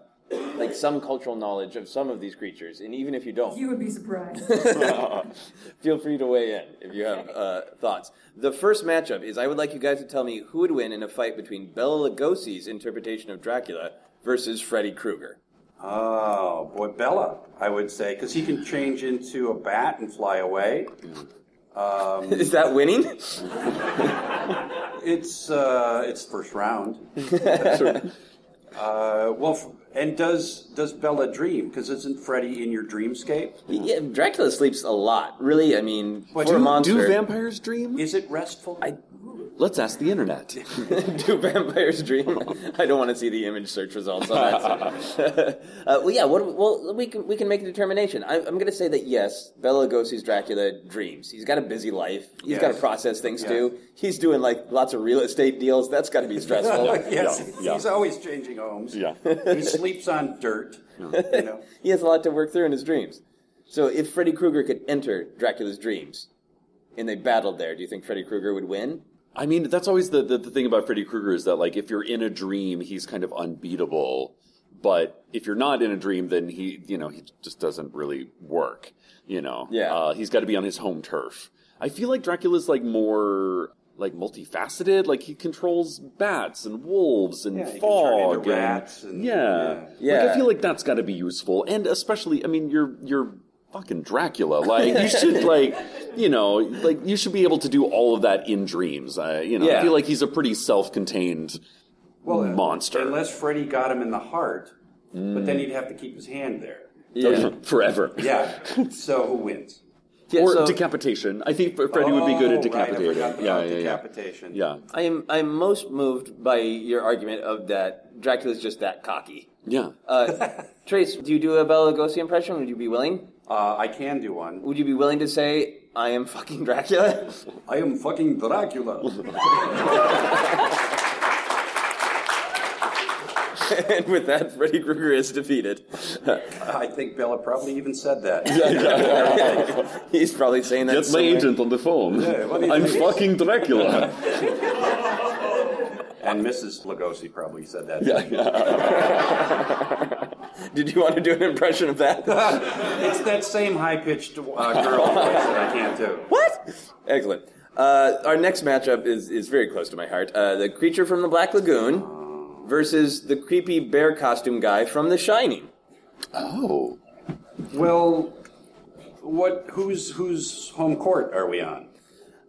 like some cultural knowledge of some of these creatures, and even if you don't, You would be surprised. feel free to weigh in if you have uh, thoughts. The first matchup is I would like you guys to tell me who would win in a fight between Bela Lugosi's interpretation of Dracula versus Freddy Krueger. Oh boy, Bela, I would say, because he can change into a bat and fly away. Is that winning? It's uh, it's first round. Uh, well, and does does Bela dream? Because isn't Freddy in your dreamscape? yeah, Dracula sleeps a lot. Really, I mean, But for a do- monster, Do vampires dream? Is it restful? I- Let's ask the internet. do vampires dream? I don't want to see the image search results on that. uh, well, yeah. What, well, we can we can make a determination. I, I'm going to say that yes, Bela Lugosi's Dracula dreams. He's got a busy life. He's Yes. got to process things Yes. too. He's doing like lots of real estate deals. That's got to be stressful. yes, Yeah, yeah. he's always changing homes. Yeah. he sleeps on dirt. You know, he has a lot to work through in his dreams. So if Freddy Krueger could enter Dracula's dreams, and they battled there, do you think Freddy Krueger would win? I mean, that's always the, the, the thing about Freddy Krueger is that, like, if you're in a dream, he's kind of unbeatable. But if you're not in a dream, then he, you know, he just doesn't really work. You know, Yeah. uh, he's got to be on his home turf. I feel like Dracula's like more like multifaceted. Like he controls bats and wolves and Yeah, he can turn fog into and rats and- yeah. yeah. Like I feel like that's got to be useful, and especially, I mean, you're you're fucking Dracula. Like you should like you know like you should be able to do all of that in dreams. Uh, you know, Yeah. I feel like he's a pretty self-contained monster. unless Freddy got him in the heart, but Mm. then he'd have to keep his hand there. Yeah. forever. Yeah. so who wins? Yeah, or so- decapitation. I think Freddy would be good Oh, at decapitating. Right, I forgot yeah, about yeah, yeah, decapitation. yeah, I am I'm most moved by your argument of that Dracula's just that cocky. yeah. Uh, Trace, do you do a Bela Lugosi impression? Would you be willing? Uh, I can do one. Would you be willing to say, "I am fucking Dracula"? I am fucking Dracula. and with that, Freddy Krueger is defeated. I think Bela probably even said that. He's probably saying that. Get my somewhere. agent on the phone. Yeah, what do you I'm think? fucking Dracula. And Mrs. Lugosi probably said that. Yeah. Did you want to do an impression of that? It's that same high pitched uh, girl voice that I can't do. what? Excellent. Uh, our next matchup is, is very close to my heart. Uh, the creature from the Black Lagoon versus the creepy bear costume guy from The Shining. Oh. Well, what? Whose whose home court are we on?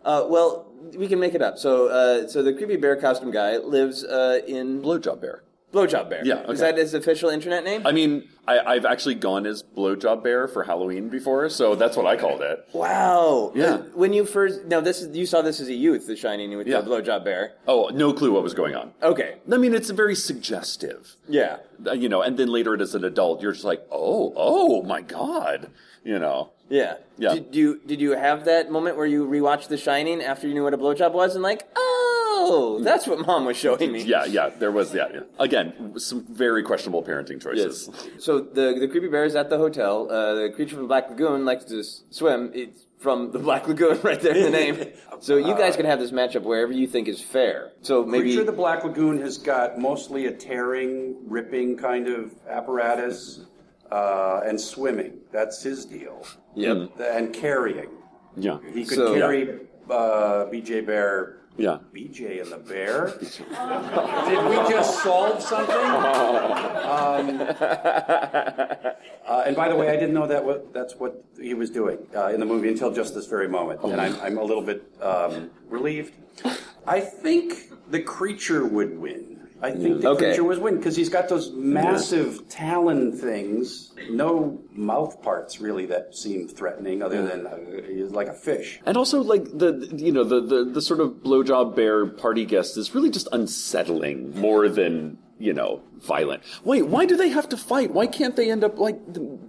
Uh, well, we can make it up. So, uh, so the creepy bear costume guy lives uh, in Blowjob bear. Blowjob Bear. Yeah, Is okay. that his official internet name? I mean, I, I've actually gone as Blowjob Bear for Halloween before, so that's what I called it. wow. Yeah. Uh, When you first, now this is you saw this as a youth, The Shining with Yeah. the Blowjob Bear. Oh, no clue what was going on. Okay. I mean, it's very suggestive. Yeah. Uh, You know, and then later as an adult, you're just like, oh, oh my god. You know. Yeah. Yeah. Did you did you have that moment where you rewatched The Shining after you knew what a blowjob was and like, oh, that's what mom was showing me. Yeah, yeah, there was, yeah, yeah. Again, some very questionable parenting choices. Yes. So the the creepy bear is at the hotel. Uh, the creature from Black Lagoon likes to s- swim. It's from the Black Lagoon right there in the name. So you guys can have this matchup wherever you think is fair. So maybe Creature of the Black Lagoon has got mostly a tearing, ripping kind of apparatus, uh, and swimming. That's his deal. Yep. And carrying. Yeah. He could So- carry uh, BJ Bear. Yeah. BJ and the Bear? Did we just solve something? Um, uh, and by the way, I didn't know that wa- that's what he was doing uh, in the movie until just this very moment. And I'm, I'm a little bit um, relieved. I think the creature would win. I think the Okay. creature was wind because he's got those massive talon things, no mouth parts really that seem threatening, other than uh, he's like a fish. And also, like the you know the the, the sort of blowjob bear party guest is really just unsettling more than you know violent. Wait, why do they have to fight? Why can't they end up like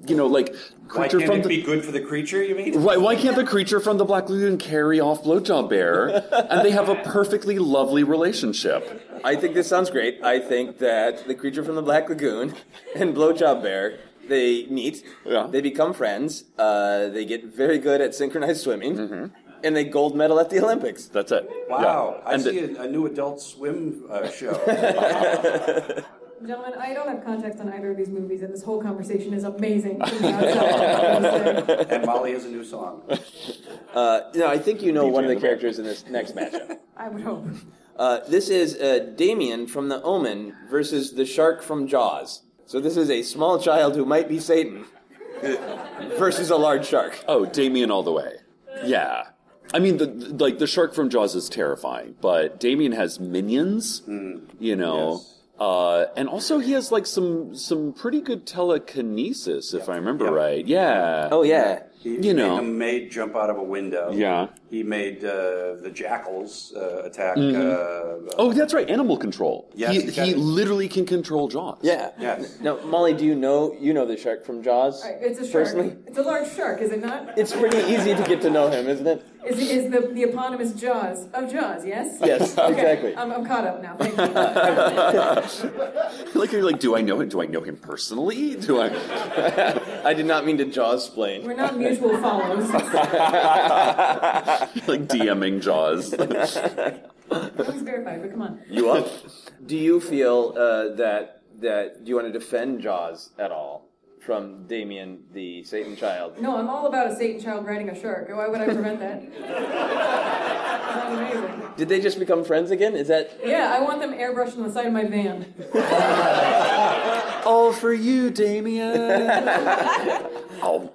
you know like Why creature can't from it the be good for the creature? You mean? why, why can't the creature from the Black Lagoon carry off blowjob bear and they have a perfectly lovely relationship? I think this sounds great. I think that the creature from the Black Lagoon and Blowjob Bear they meet, Yeah. they become friends, uh, they get very good at synchronized swimming, Mm-hmm. And they gold medal at the Olympics. That's it. Wow, Yeah. I And see the- a, a new Adult Swim uh, show. Gentlemen, I don't have context on either of these movies, and this whole conversation is amazing. from the outside. and Molly has a new song. Uh, no, I think you know one of the the characters in this next matchup. I would hope. Uh, this is uh, Damien from The Omen versus the shark from Jaws. So this is a small child who might be Satan versus a large shark. Oh, Damien all the way. Yeah. I mean, the, the- like the shark from Jaws is terrifying, but Damien has minions, you know, Yes. uh, and also he has like some some pretty good telekinesis, if I remember Yep. right. Yeah. Oh yeah, He You know. made a maid jump out of a window. Yeah. He made uh, the jackals uh, attack. Uh, Oh, that's right. Animal control. Yes, he, he's got he it. literally can control Jaws. yeah. Yes. Now, Molly, do you know you know the shark from Jaws? All right, it's a shark. Personally, It's a large shark, is it not? it's pretty easy to get to know him, isn't it? Is, it, is the, the eponymous Jaws of Jaws, yes? Yes, Okay, exactly. I'm, I'm caught up now. Thank you. Like you're like, do I know him? Do I know him personally? Do I? I did not mean to Jaws splain. We're not mutual follows. like DMing Jaws. Nothing's verified, but come on. You up? do you feel uh, that that do you want to defend Jaws at all from Damien, the Satan child? No, I'm all about a Satan child riding a shark. Why would I prevent that? Did they just become friends again? Is that Yeah, I want them airbrushed on the side of my van. All for you, Damien. oh.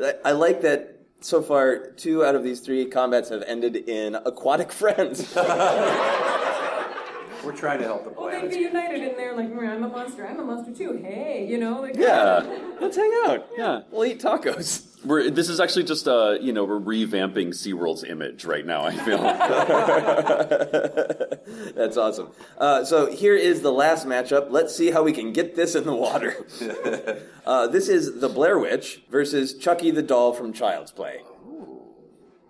I, I like that. So far, two out of these three combats have ended in aquatic friends. We're trying to help the Well, they'd be united in there, like, "Mm, I'm a monster, I'm a monster too. Hey, you know, like, Yeah. Let's hang out. Yeah. We'll eat tacos. We're, this is actually just, uh, you know, we're revamping SeaWorld's image right now, I feel. That's awesome. Uh, so here is the last matchup. Let's see how we can get this in the water. uh, this is the Blair Witch versus Chucky the doll from Child's Play.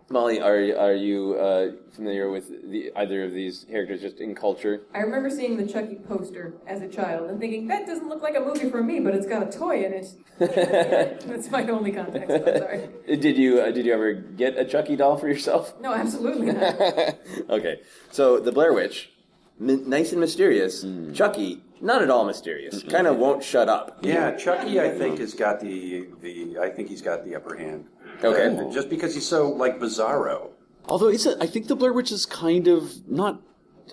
Molly, are are you uh, familiar with the, either of these characters just in culture? I remember seeing the Chucky poster as a child and thinking, that doesn't look like a movie for me, but it's got a toy in it. That's my only context, I'm sorry. Did you uh, did you ever get a Chucky doll for yourself? No, absolutely not. okay, so the Blair Witch, m- nice and mysterious. Chucky, not at all mysterious. Kind of won't shut up. Yeah, Chucky, I think has got the the. I think he's got the upper hand. Okay. Just because he's so like bizarro. Although, is it, I think the Blair Witch is kind of not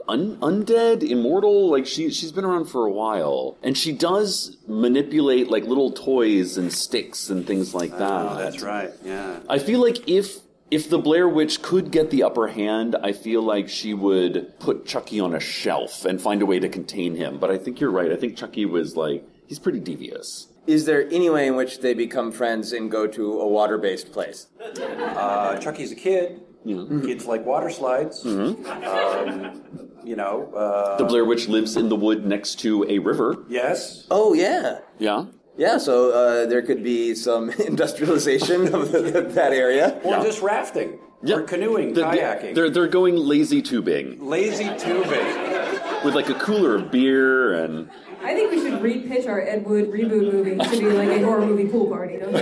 un, undead, immortal. Like, she, she's been around for a while. And she does manipulate, like, little toys and sticks and things like that. Oh, that's right. Yeah. I feel like if if the Blair Witch could get the upper hand, I feel like she would put Chucky on a shelf and find a way to contain him. But I think you're right. I think Chucky was like he's pretty devious. Is there any way in which they become friends and go to a water-based place? Uh, Chucky's a kid. Kids like water slides. Um, you know. Uh, The Blair Witch lives in the wood next to a river. yes. Oh yeah, Yeah. yeah. So uh, there could be some industrialization of that area. Or just rafting. Yeah. Or canoeing, They're, kayaking. They're they're going lazy tubing Lazy tubing. with like a cooler of beer and I think we should re-pitch our Ed Wood reboot movie to be like a horror movie pool party, don't?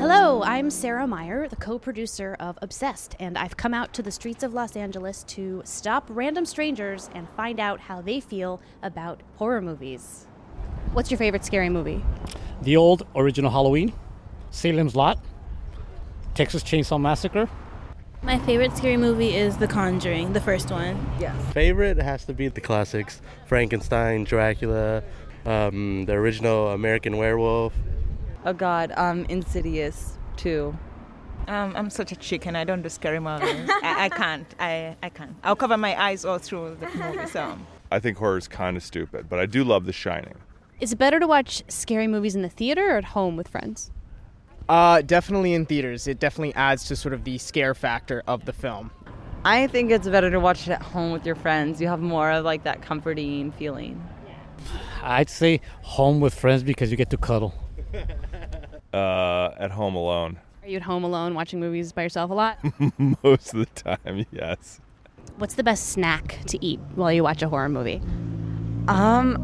Hello, I'm Sarah Meyer, the co producer of Obsessed, and I've come out to the streets of Los Angeles to stop random strangers and find out how they feel about horror movies. What's your favorite scary movie? The old original Halloween, Salem's Lot, Texas Chainsaw Massacre, My favorite scary movie is The Conjuring, the first one. Yes. Favorite has to be the classics Frankenstein, Dracula, um, the original American Werewolf. Oh God, um, Insidious too. Um, I'm such a chicken. I don't do scary movies. I, I can't. I, I can't. I'll cover my eyes all through the movie. So I think horror is kind of stupid, but I do love The Shining. Is it better to watch scary movies in the theater or at home with friends? Uh, definitely in theaters. It definitely adds to sort of the scare factor of the film. I think it's better to watch it at home with your friends. You have more of like that comforting feeling. I'd say home with friends because you get to cuddle. Uh, at home alone. Are you at home alone watching movies by yourself a lot? Most of the time, yes. What's the best snack to eat while you watch a horror movie? Um,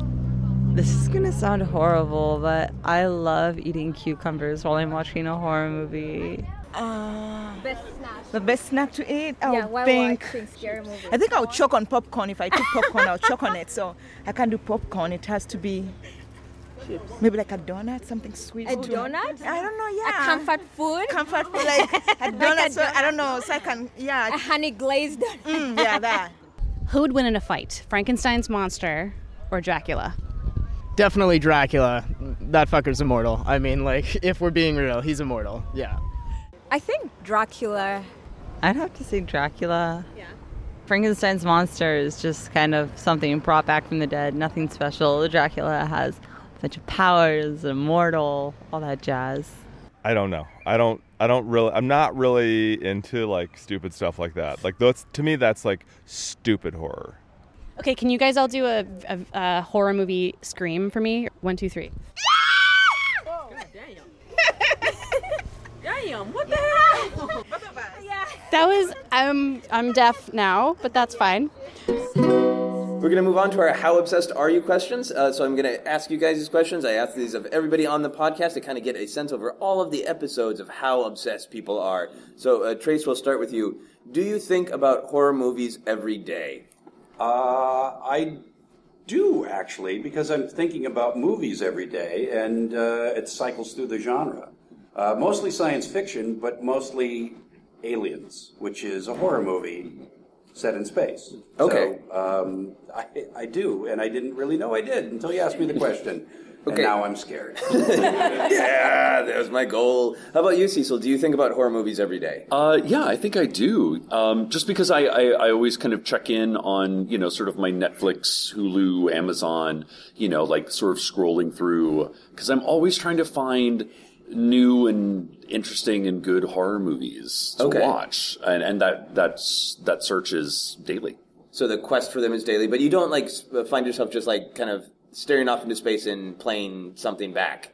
this is gonna sound horrible, but I love eating cucumbers while I'm watching a horror movie. uh, Best snack. the best snack to eat, I Yeah, would while think. scary movies. I think I'll choke on popcorn. If I took popcorn, I'll choke on it. So I can't do popcorn. It has to be Chips. maybe like a donut, something sweet. A to- donut? I don't know. Yeah. A comfort food? Comfort food, like a Like donut. a so I don't know. So I can, yeah. A honey glazed donut. Mm, yeah, that. Who would win in a fight, Frankenstein's monster or Dracula? Definitely Dracula. That fucker's immortal. I mean, like, if we're being real, he's immortal. Yeah. I think Dracula. I'd have to say Dracula. Yeah. Frankenstein's monster is just kind of something brought back from the dead, nothing special. Dracula has a bunch of powers, immortal, all that jazz. I don't know. I don't. I don't really. I'm not really into like stupid stuff like that. Like that's to me, that's like stupid horror. Okay, can you guys all do a, a, a horror movie scream for me? One, two, three. Damn, what the hell? yeah. That was I'm I'm deaf now, but that's fine. We're going to move on to our How Obsessed Are You questions. Uh, so I'm going to ask you guys these questions. I ask these of everybody on the podcast to kind of get a sense over all of the episodes of how obsessed people are. So, uh, Trace, we'll start with you. Do you think about horror movies every day? Uh, I do actually, because I'm thinking about movies every day, and uh, it cycles through the genre. Uh, mostly science fiction, but mostly Aliens, which is a horror movie set in space. Okay. So, um, I, I do, and I didn't really know I did until you asked me the question. Okay. And now I'm scared. yeah, that was my goal. How about you, Cecil? Do you think about horror movies every day? Uh, yeah, I think I do. Um, just because I, I, I always kind of check in on, you know, sort of my Netflix, Hulu, Amazon, you know, like sort of scrolling through, because I'm always trying to find new and interesting and good horror movies to Okay. watch. And, and that, that's, that search is daily. So the quest for them is daily, but you don't like find yourself just like kind of staring off into space and playing something back.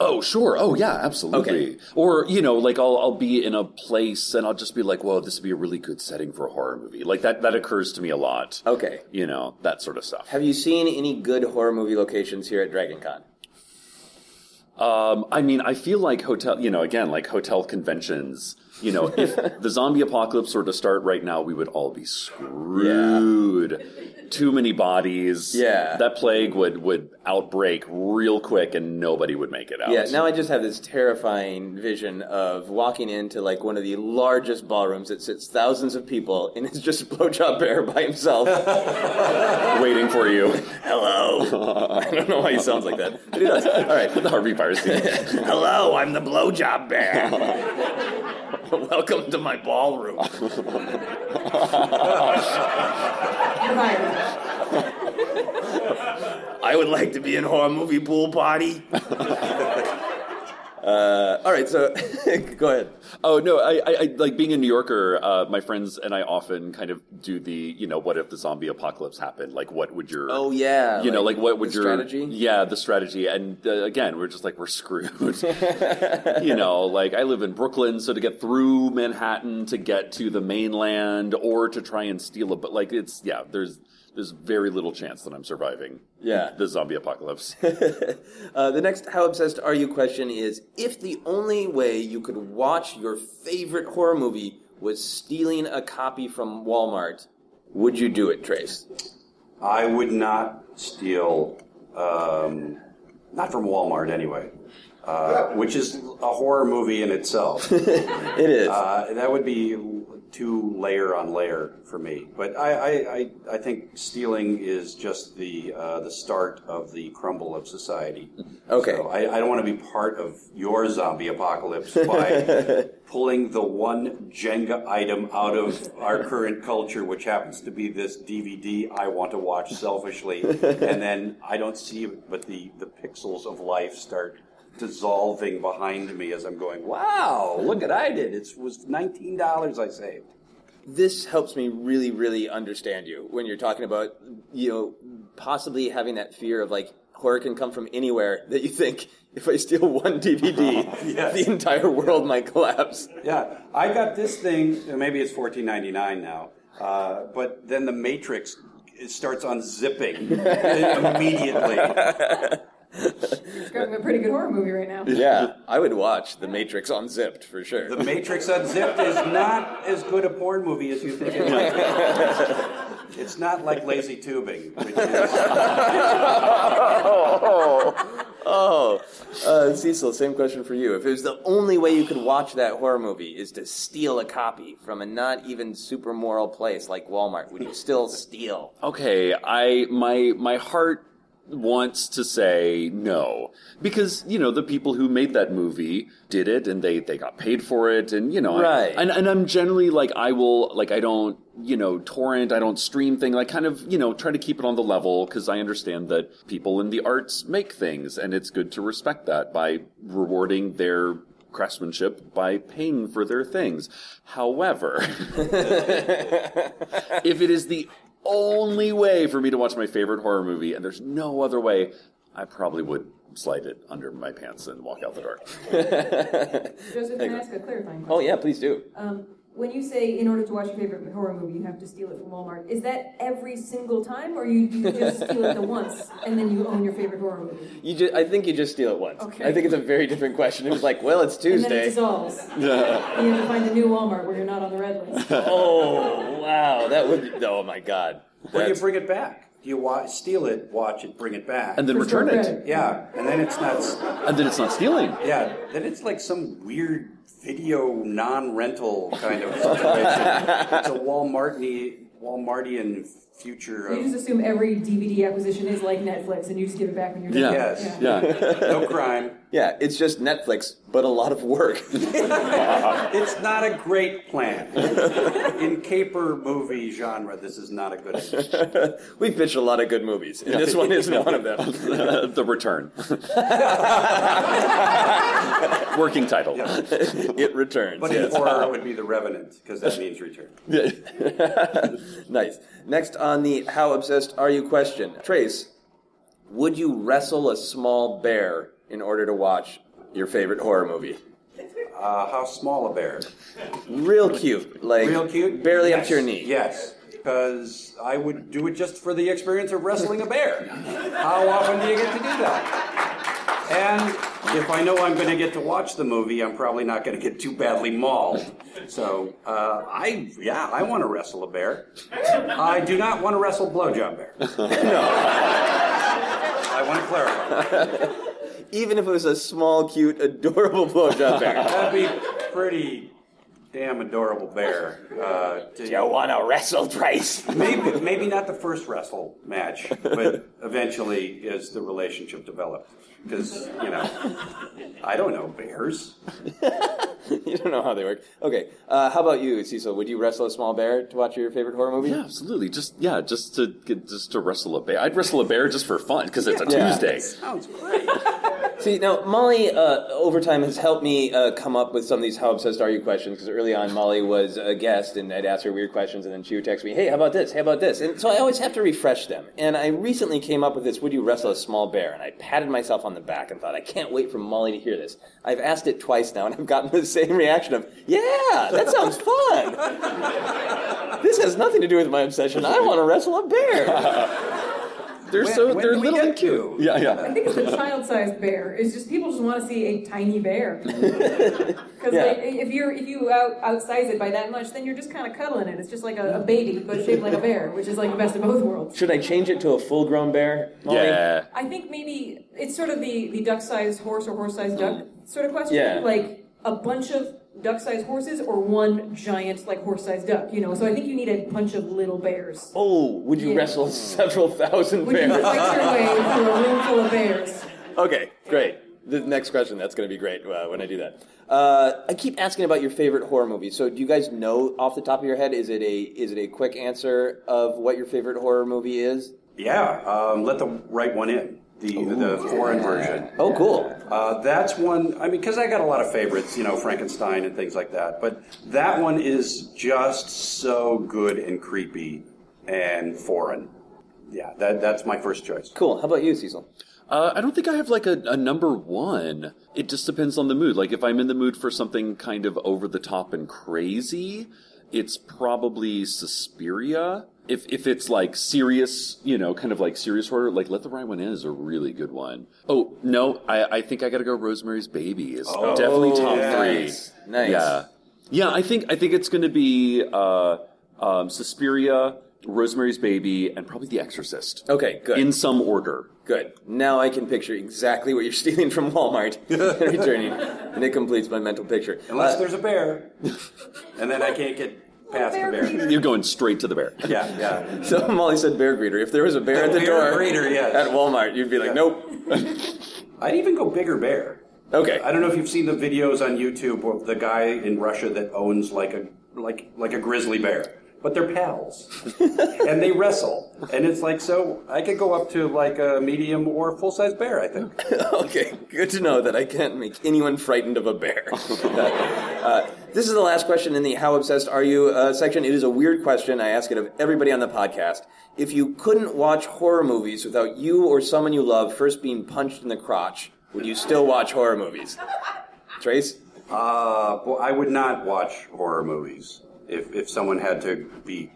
Oh, sure. Oh, yeah, absolutely. Okay. Or, you know, like I'll, I'll be in a place and I'll just be like, whoa, this would be a really good setting for a horror movie. Like that, that occurs to me a lot. Okay. You know, that sort of stuff. Have you seen any good horror movie locations here at Dragon Con? Um, I mean, I feel like hotel, you know, again, like hotel conventions, you know, if the zombie apocalypse were to start right now, we would all be screwed. Too many bodies. Yeah. That plague would, would outbreak real quick and nobody would make it out. Yeah, now I just have this terrifying vision of walking into like one of the largest ballrooms that sits thousands of people and it's just a Blowjob Bear by himself. Waiting for you. Hello. I don't know why he sounds like that, but he does. All right. the Harvey Fierstein. Hello, I'm the Blowjob Bear. Welcome to my ballroom. I would like to be in horror movie pool party. Uh, all right, so go ahead. Oh no, I, I, I like being a New Yorker. Uh, my friends and I often kind of do the, you know, what if the zombie apocalypse happened? Like, what would your, Oh yeah, you know, like what would your strategy? Yeah, the strategy. And uh, again, we're just like we're screwed. you know, like I live in Brooklyn, so to get through Manhattan to get to the mainland or to try and steal it, but like it's yeah, there's there's very little chance that I'm surviving. Yeah. the zombie apocalypse. Uh, the next "How obsessed are you?" question is: If the only way you could watch your favorite horror movie was stealing a copy from Walmart, would you do it, Trace? I would not steal, um, not from Walmart anyway, uh, which is a horror movie in itself. it is. Uh, that would be too layer on layer for me. But I, I, I, I think stealing is just the uh, the start of the crumble of society. Okay. So I, I don't want to be part of your zombie apocalypse by pulling the one Jenga item out of our current culture, which happens to be this DVD I want to watch selfishly, and then I don't see it, but the, the pixels of life start dissolving behind me as I'm going, wow, look what I did. It was $19 I saved. This helps me really, really understand you when you're talking about, you know, possibly having that fear of like horror can come from anywhere that you think if I steal one DVD, Yes. the entire world might collapse. Yeah, I got this thing. Maybe it's fourteen ninety nine now, uh, but then the Matrix starts unzipping immediately. Describing a pretty good horror movie right now. Yeah, I would watch The Matrix Unzipped for sure. The Matrix Unzipped is not as good a porn movie as you think it might be. It's not like lazy tubing, which is. oh, oh. Uh, Cecil, same question for you. If it was the only way you could watch that horror movie is to steal a copy from a not even super moral place like Walmart, would you still steal? Okay, I my my heart wants to say no because you know the people who made that movie did it and they they got paid for it and you know I- Right. and and I'm generally like I will like I don't you know torrent I don't stream thing like kind of you know try to keep it on the level because I understand that people in the arts make things and it's good to respect that by rewarding their craftsmanship by paying for their things however if it is the only way for me to watch my favorite horror movie, and there's no other way, I probably would slide it under my pants and walk out the door. Joseph, can I ask a clarifying question? Oh, yeah, please do. Um, when you say in order to watch your favorite horror movie, you have to steal it from Walmart, is that every single time, or you, you just steal it the once and then you own your favorite horror movie? You just, I think you just steal it once. Okay. I think it's a very different question. It was like, well, it's And then it Tuesday. dissolves. You have to find a new Walmart where you're not on the red list. oh, wow. That would be, oh my God. Or do you bring it back? Do you wa- steal it, watch it, bring it back, And then return it. Yeah, and then it's not. And then it's not stealing. Yeah, then it's like some weird video non-rental kind of situation. it's a Walmartian, Walmartian future. You Of, just assume every DVD acquisition is like Netflix and you just give it back when you're done. Yes. Yeah. no crime. Yeah, it's just Netflix, but a lot of work. it's not a great plan. In caper movie genre, this is not a good idea. We've pitched a lot of good movies, and this one is one of them. the Return. Working title. it returns. But in yes. horror, it would be The Revenant, because that means return. nice. Next on the How Obsessed Are You question. Trace, would you wrestle a small bear in order to watch your favorite horror movie? Uh, how small a bear? Real cute. Like Real cute? barely up to your knee. Yes, because I would do it just for the experience of wrestling a bear. How often do you get to do that? And if I know I'm going to get to watch the movie, I'm probably not going to get too badly mauled. So, uh, I yeah, I want to wrestle a bear. I do not want to wrestle blowjob bear. No. I want to clarify. Even if it was a small, cute, adorable blowjob bear. That'd be pretty damn adorable bear. Uh, to, you want to wrestle, Trace? maybe, maybe not the first wrestle match, but eventually as the relationship developed. Because, you know, I don't know bears. you don't know how they work. Okay, uh, how about you, Cecil? Would you wrestle a small bear to watch your favorite horror movie? Yeah, absolutely. Just yeah, just to just to wrestle a bear. I'd wrestle a bear just for fun because it's a Yeah. Tuesday. Sounds great. See, now Molly, uh, over time, has helped me uh, come up with some of these "How obsessed are you?" questions. Because early on, Molly was a guest, and I'd ask her weird questions, and then she would text me, "Hey, how about this? Hey, how about this?" And so I always have to refresh them. And I recently came up with this: "Would you wrestle a small bear?" And I patted myself on the back and thought, "I can't wait for Molly to hear this." I've asked it twice now, and I've gotten the same reaction of, "Yeah, that sounds fun." this has nothing to do with my obsession. I want to wrestle a bear. They're When- so when they're little get and cute. to? Yeah, I think it's a child-sized bear. It's just people just want to see a tiny bear. Because Yeah. like, if you're if you out, outsize it by that much, then you're just kind of cuddling it. It's just like a, a baby, but shaped like a bear, which is like the best of both worlds. Should I change it to a full-grown bear? Molly? Yeah. I think maybe it's sort of the the duck-sized horse or horse-sized duck mm. sort of question. Yeah. Like a bunch of duck-sized horses or one giant like horse-sized duck. You know, so I think you need a bunch of little bears. Oh, would you Yeah. wrestle several thousand Would you bears? fight your way through a room full of bears? Okay, great. The next question, that's going to be great uh, when I do that. Uh, I keep asking about your favorite horror movie. So, do you guys know off the top of your head? Is it a is it a quick answer of what your favorite horror movie is? Yeah, um, let the right one in. The the foreign version. Oh, cool. Uh, that's one. I mean, because I got a lot of favorites, you know, Frankenstein and things like that. But that one is just so good and creepy and foreign. Yeah, that that's my first choice. Cool. How about you, Cecil? Uh, I don't think I have like a, a number one. It just depends on the mood. Like if I'm in the mood for something kind of over the top and crazy, it's probably Suspiria. If if it's like serious, you know, kind of like serious horror, like Let the Right One In is a really good one. Oh no, I, I think I got to go. Rosemary's Baby is Oh, definitely top nice. three. Nice. Yeah, yeah. I think I think it's to be uh, um, Suspiria, Rosemary's Baby, and probably The Exorcist. Okay, good. In some order. Good. Now I can picture exactly what you're stealing from Walmart and returning, and it completes my mental picture. Unless Uh, there's a bear, and then I can't get past the bear. You're going straight to the bear. Yeah, yeah. So Molly said bear greeter. If there was a bear at the Bear door greeter, yes. at Walmart, you'd be like, nope. I'd even go bigger bear. Okay. I don't know if you've seen the videos on YouTube of the guy in Russia that owns like a like like a grizzly bear, but they're pals, and they wrestle, and it's like so. I could go up to like a medium or full size bear. I think. okay, good to know that I can't make anyone frightened of a bear. uh, this is the last question in the How Obsessed Are You uh, section. It is a weird question. I ask it of everybody on the podcast. If you couldn't watch horror movies without you or someone you love first being punched in the crotch, would you still watch horror movies? Trace? Uh, well, I would not watch horror movies if if someone had to be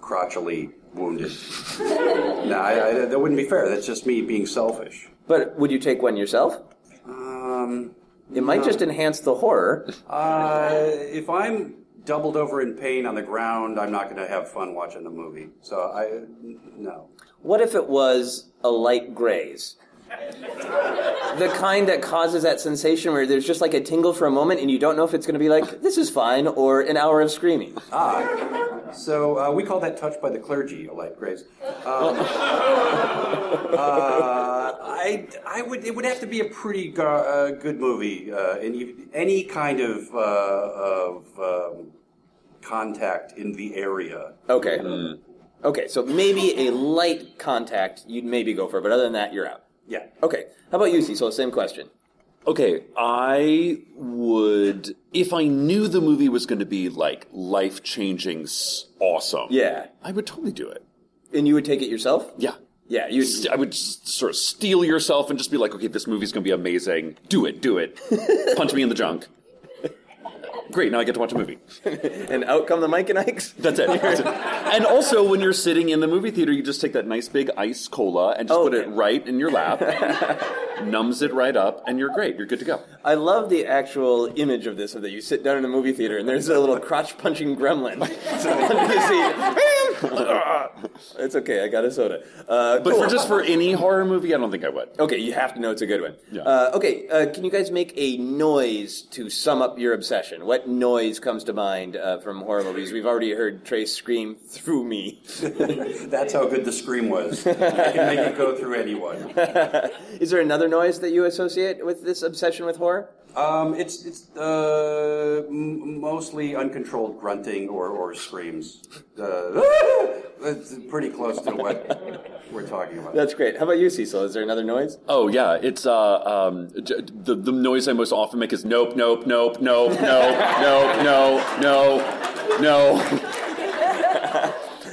crotchily wounded. no, I, I, that wouldn't be fair. That's just me being selfish. But would you take one yourself? Um, It might no. just enhance the horror. Uh, if I'm doubled over in pain on the ground, I'm not going to have fun watching the movie. So I no. What if it was a light graze? The kind that causes that sensation where there's just like a tingle for a moment and you don't know if it's going to be like, this is fine, or an hour of screaming. Ah, so uh, we call that touch by the clergy, a light grace. Um, uh, I, I would, it would have to be a pretty go- uh, good movie, uh, any, any kind of, uh, of um, contact in the area. Okay. Okay, so maybe a light contact you'd maybe go for, but other than that, you're out. Yeah. Okay. How about you, Cecil? Same question. Okay, I would if I knew the movie was going to be like life changing, awesome. Yeah. I would totally do it. And you would take it yourself? Yeah. Yeah, you. I would just sort of steal yourself and just be like, okay, this movie's going to be amazing. Do it, do it. Punch me in the junk. Great, now I get to watch a movie. and out come the Mike and Ikes. That's it. That's it. And also, when you're sitting in the movie theater, you just take that nice big ice cola and just oh, put it right in your lap, numbs it right up, and you're great. You're good to go. I love the actual image of this, of that you sit down in a movie theater and there's a little crotch punching gremlin under the seat. it's okay, I got a soda. Uh, But cool. for just for any horror movie, I don't think I would. Okay, you have to know it's a good one. Yeah. Uh, okay, uh, can you guys make a noise to sum up your obsession? What noise comes to mind uh, from horror movies? We've already heard Trace scream through me. That's how good the scream was. I can make it go through anyone. Is there another noise that you associate with this obsession with horror? Um, it's it's uh, m- mostly uncontrolled grunting or, or screams. Uh, it's pretty close to what we're talking about. That's great. How about you, Cecil? Is there another noise? Oh yeah, it's uh um j- the the noise I most often make is nope nope nope nope nope nope no no no.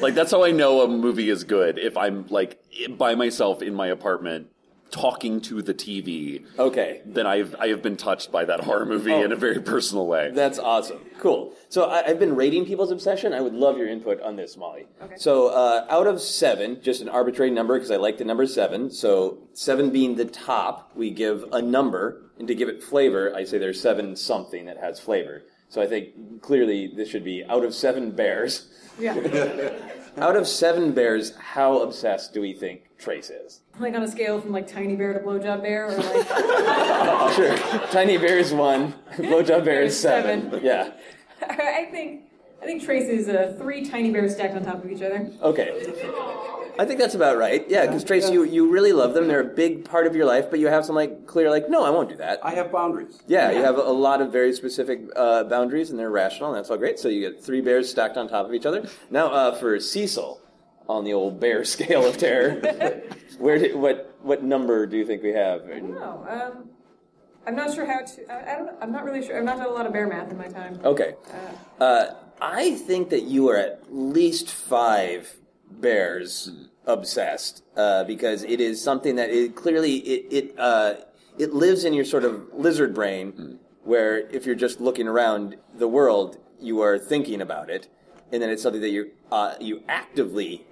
like that's how I know a movie is good if I'm like by myself in my apartment talking to the TV. Okay. Then I've I have been touched by that horror movie Oh. in a very personal way. That's awesome. Cool. So I, I've been rating people's obsession. I would love your input on this, Molly. Okay. So uh, out of seven, just an arbitrary number because I like the number seven. So seven being the top, we give a number, and to give it flavor, I say there's seven something that has flavor. So I think clearly this should be out of seven bears. Yeah. Out of seven bears, how obsessed do we think Trace is. Like on a scale from like tiny bear to blowjob bear, or like sure. Tiny bear is one. Blowjob bear is seven. Seven. Yeah. I think I think Trace is uh, three tiny bears stacked on top of each other. Okay. I think that's about right. Yeah, because Trace, you, you really love them. They're a big part of your life, but you have some like clear, like, no, I won't do that. I have boundaries. Yeah, you have a lot of very specific uh, boundaries, and they're rational, and that's all great. So you get three bears stacked on top of each other. Now, uh, for Cecil, on the old bear scale of terror, where did, what what number do you think we have? I don't know. Um, I'm not sure how to. I, I don't. I'm not really sure. I've not done a lot of bear math in my time. Okay. Uh, I think that you are at least five bears obsessed uh, because it is something that it clearly it it uh, it lives in your sort of lizard brain where if you're just looking around the world you are thinking about it and then it's something that you uh, you actively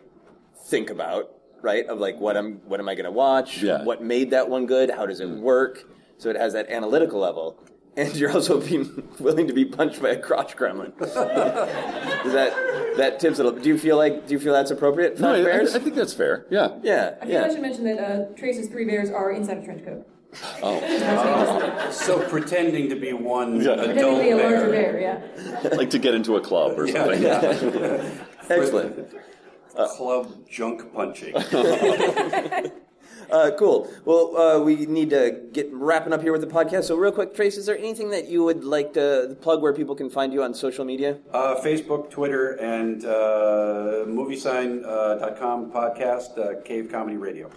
think about right of like what I'm what am I going to watch what made that one good how does it work so it has that analytical level and you're also being willing to be punched by a crotch gremlin. Is that that tips it? a- Do you feel like do you feel that's appropriate? No, I- I- bears? I think that's fair. Yeah. Yeah. I think I should mention that uh, Trace's three bears are inside a trench coat. Oh. so pretending to be one Yeah. Pretending adult to be a larger bear. bear, yeah. like to get into a club or something. Yeah. Excellent. Club junk punching. Uh, cool. Well, uh, we need to get wrapping up here with the podcast. So, real quick, Trace, is there anything that you would like to plug where people can find you on social media? Uh, Facebook, Twitter, and uh, MovieSign.com podcast, uh, Cave Comedy Radio.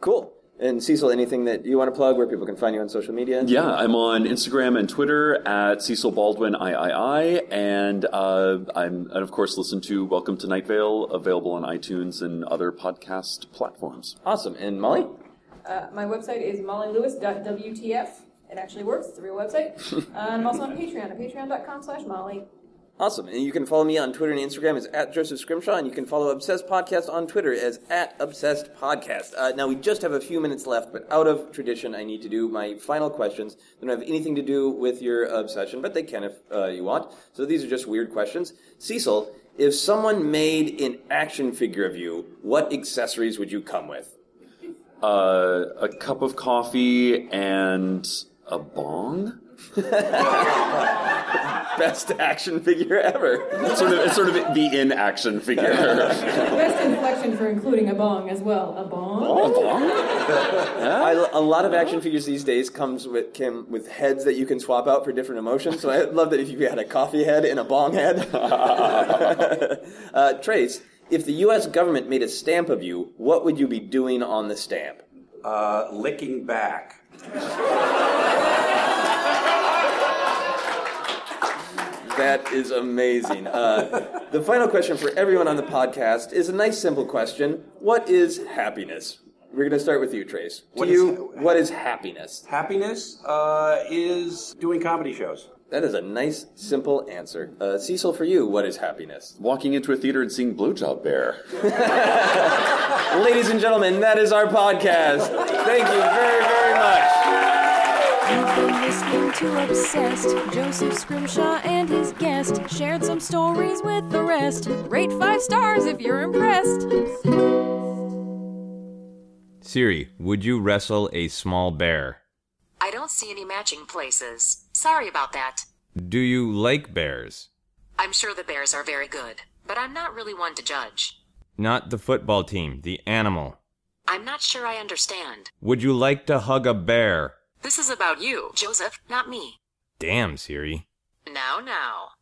Cool. And Cecil, anything that you want to plug where people can find you on social media? Yeah, I'm on Instagram and Twitter at Cecil Baldwin III, and uh, I'm and of course listen to Welcome to Night Vale, available on iTunes and other podcast platforms. Awesome. And Molly? Uh, my website is mollylewis.wtf. It actually works. It's a real website. uh, I'm also on Patreon at patreon.com slash molly. Awesome. And you can follow me on Twitter and Instagram as at Joseph Scrimshaw, and you can follow Obsessed Podcast on Twitter as at Obsessed Podcast. Uh, now, we just have a few minutes left, but out of tradition, I need to do my final questions. They don't have anything to do with your obsession, but they can if uh, you want. So these are just weird questions. Cecil, if someone made an action figure of you, what accessories would you come with? Uh, a cup of coffee and a bong. Best action figure ever. It's sort of, it's sort of the in action figure. Best inflection for including a bong as well. A bong? A bong. I, a lot of action figures these days comes with Kim with heads that you can swap out for different emotions. So I love that if you had a coffee head and a bong head. uh, Trace, if the U.S. government made a stamp of you, what would you be doing on the stamp? Uh, licking back. That is amazing. Uh, the final question for everyone on the podcast is a nice, simple question. What is happiness? We're going to start with you, Trace. To What is- you, what is happiness? Happiness uh, is doing comedy shows. That is a nice, simple answer. Uh, Cecil, for you, what is happiness? Walking into a theater and seeing Blowjob Bear. Ladies and gentlemen, that is our podcast. Thank you very, very much. You've been listening to Obsessed. Joseph Scrimshaw and his guest shared some stories with the rest. Rate five stars if you're impressed. Siri, would you wrestle a small bear? I don't see any matching places. Sorry about that. Do you like bears? I'm sure the Bears are very good, but I'm not really one to judge. Not the football team, the animal. I'm not sure I understand. Would you like to hug a bear? This is about you, Joseph, not me. Damn, Siri. Now, now.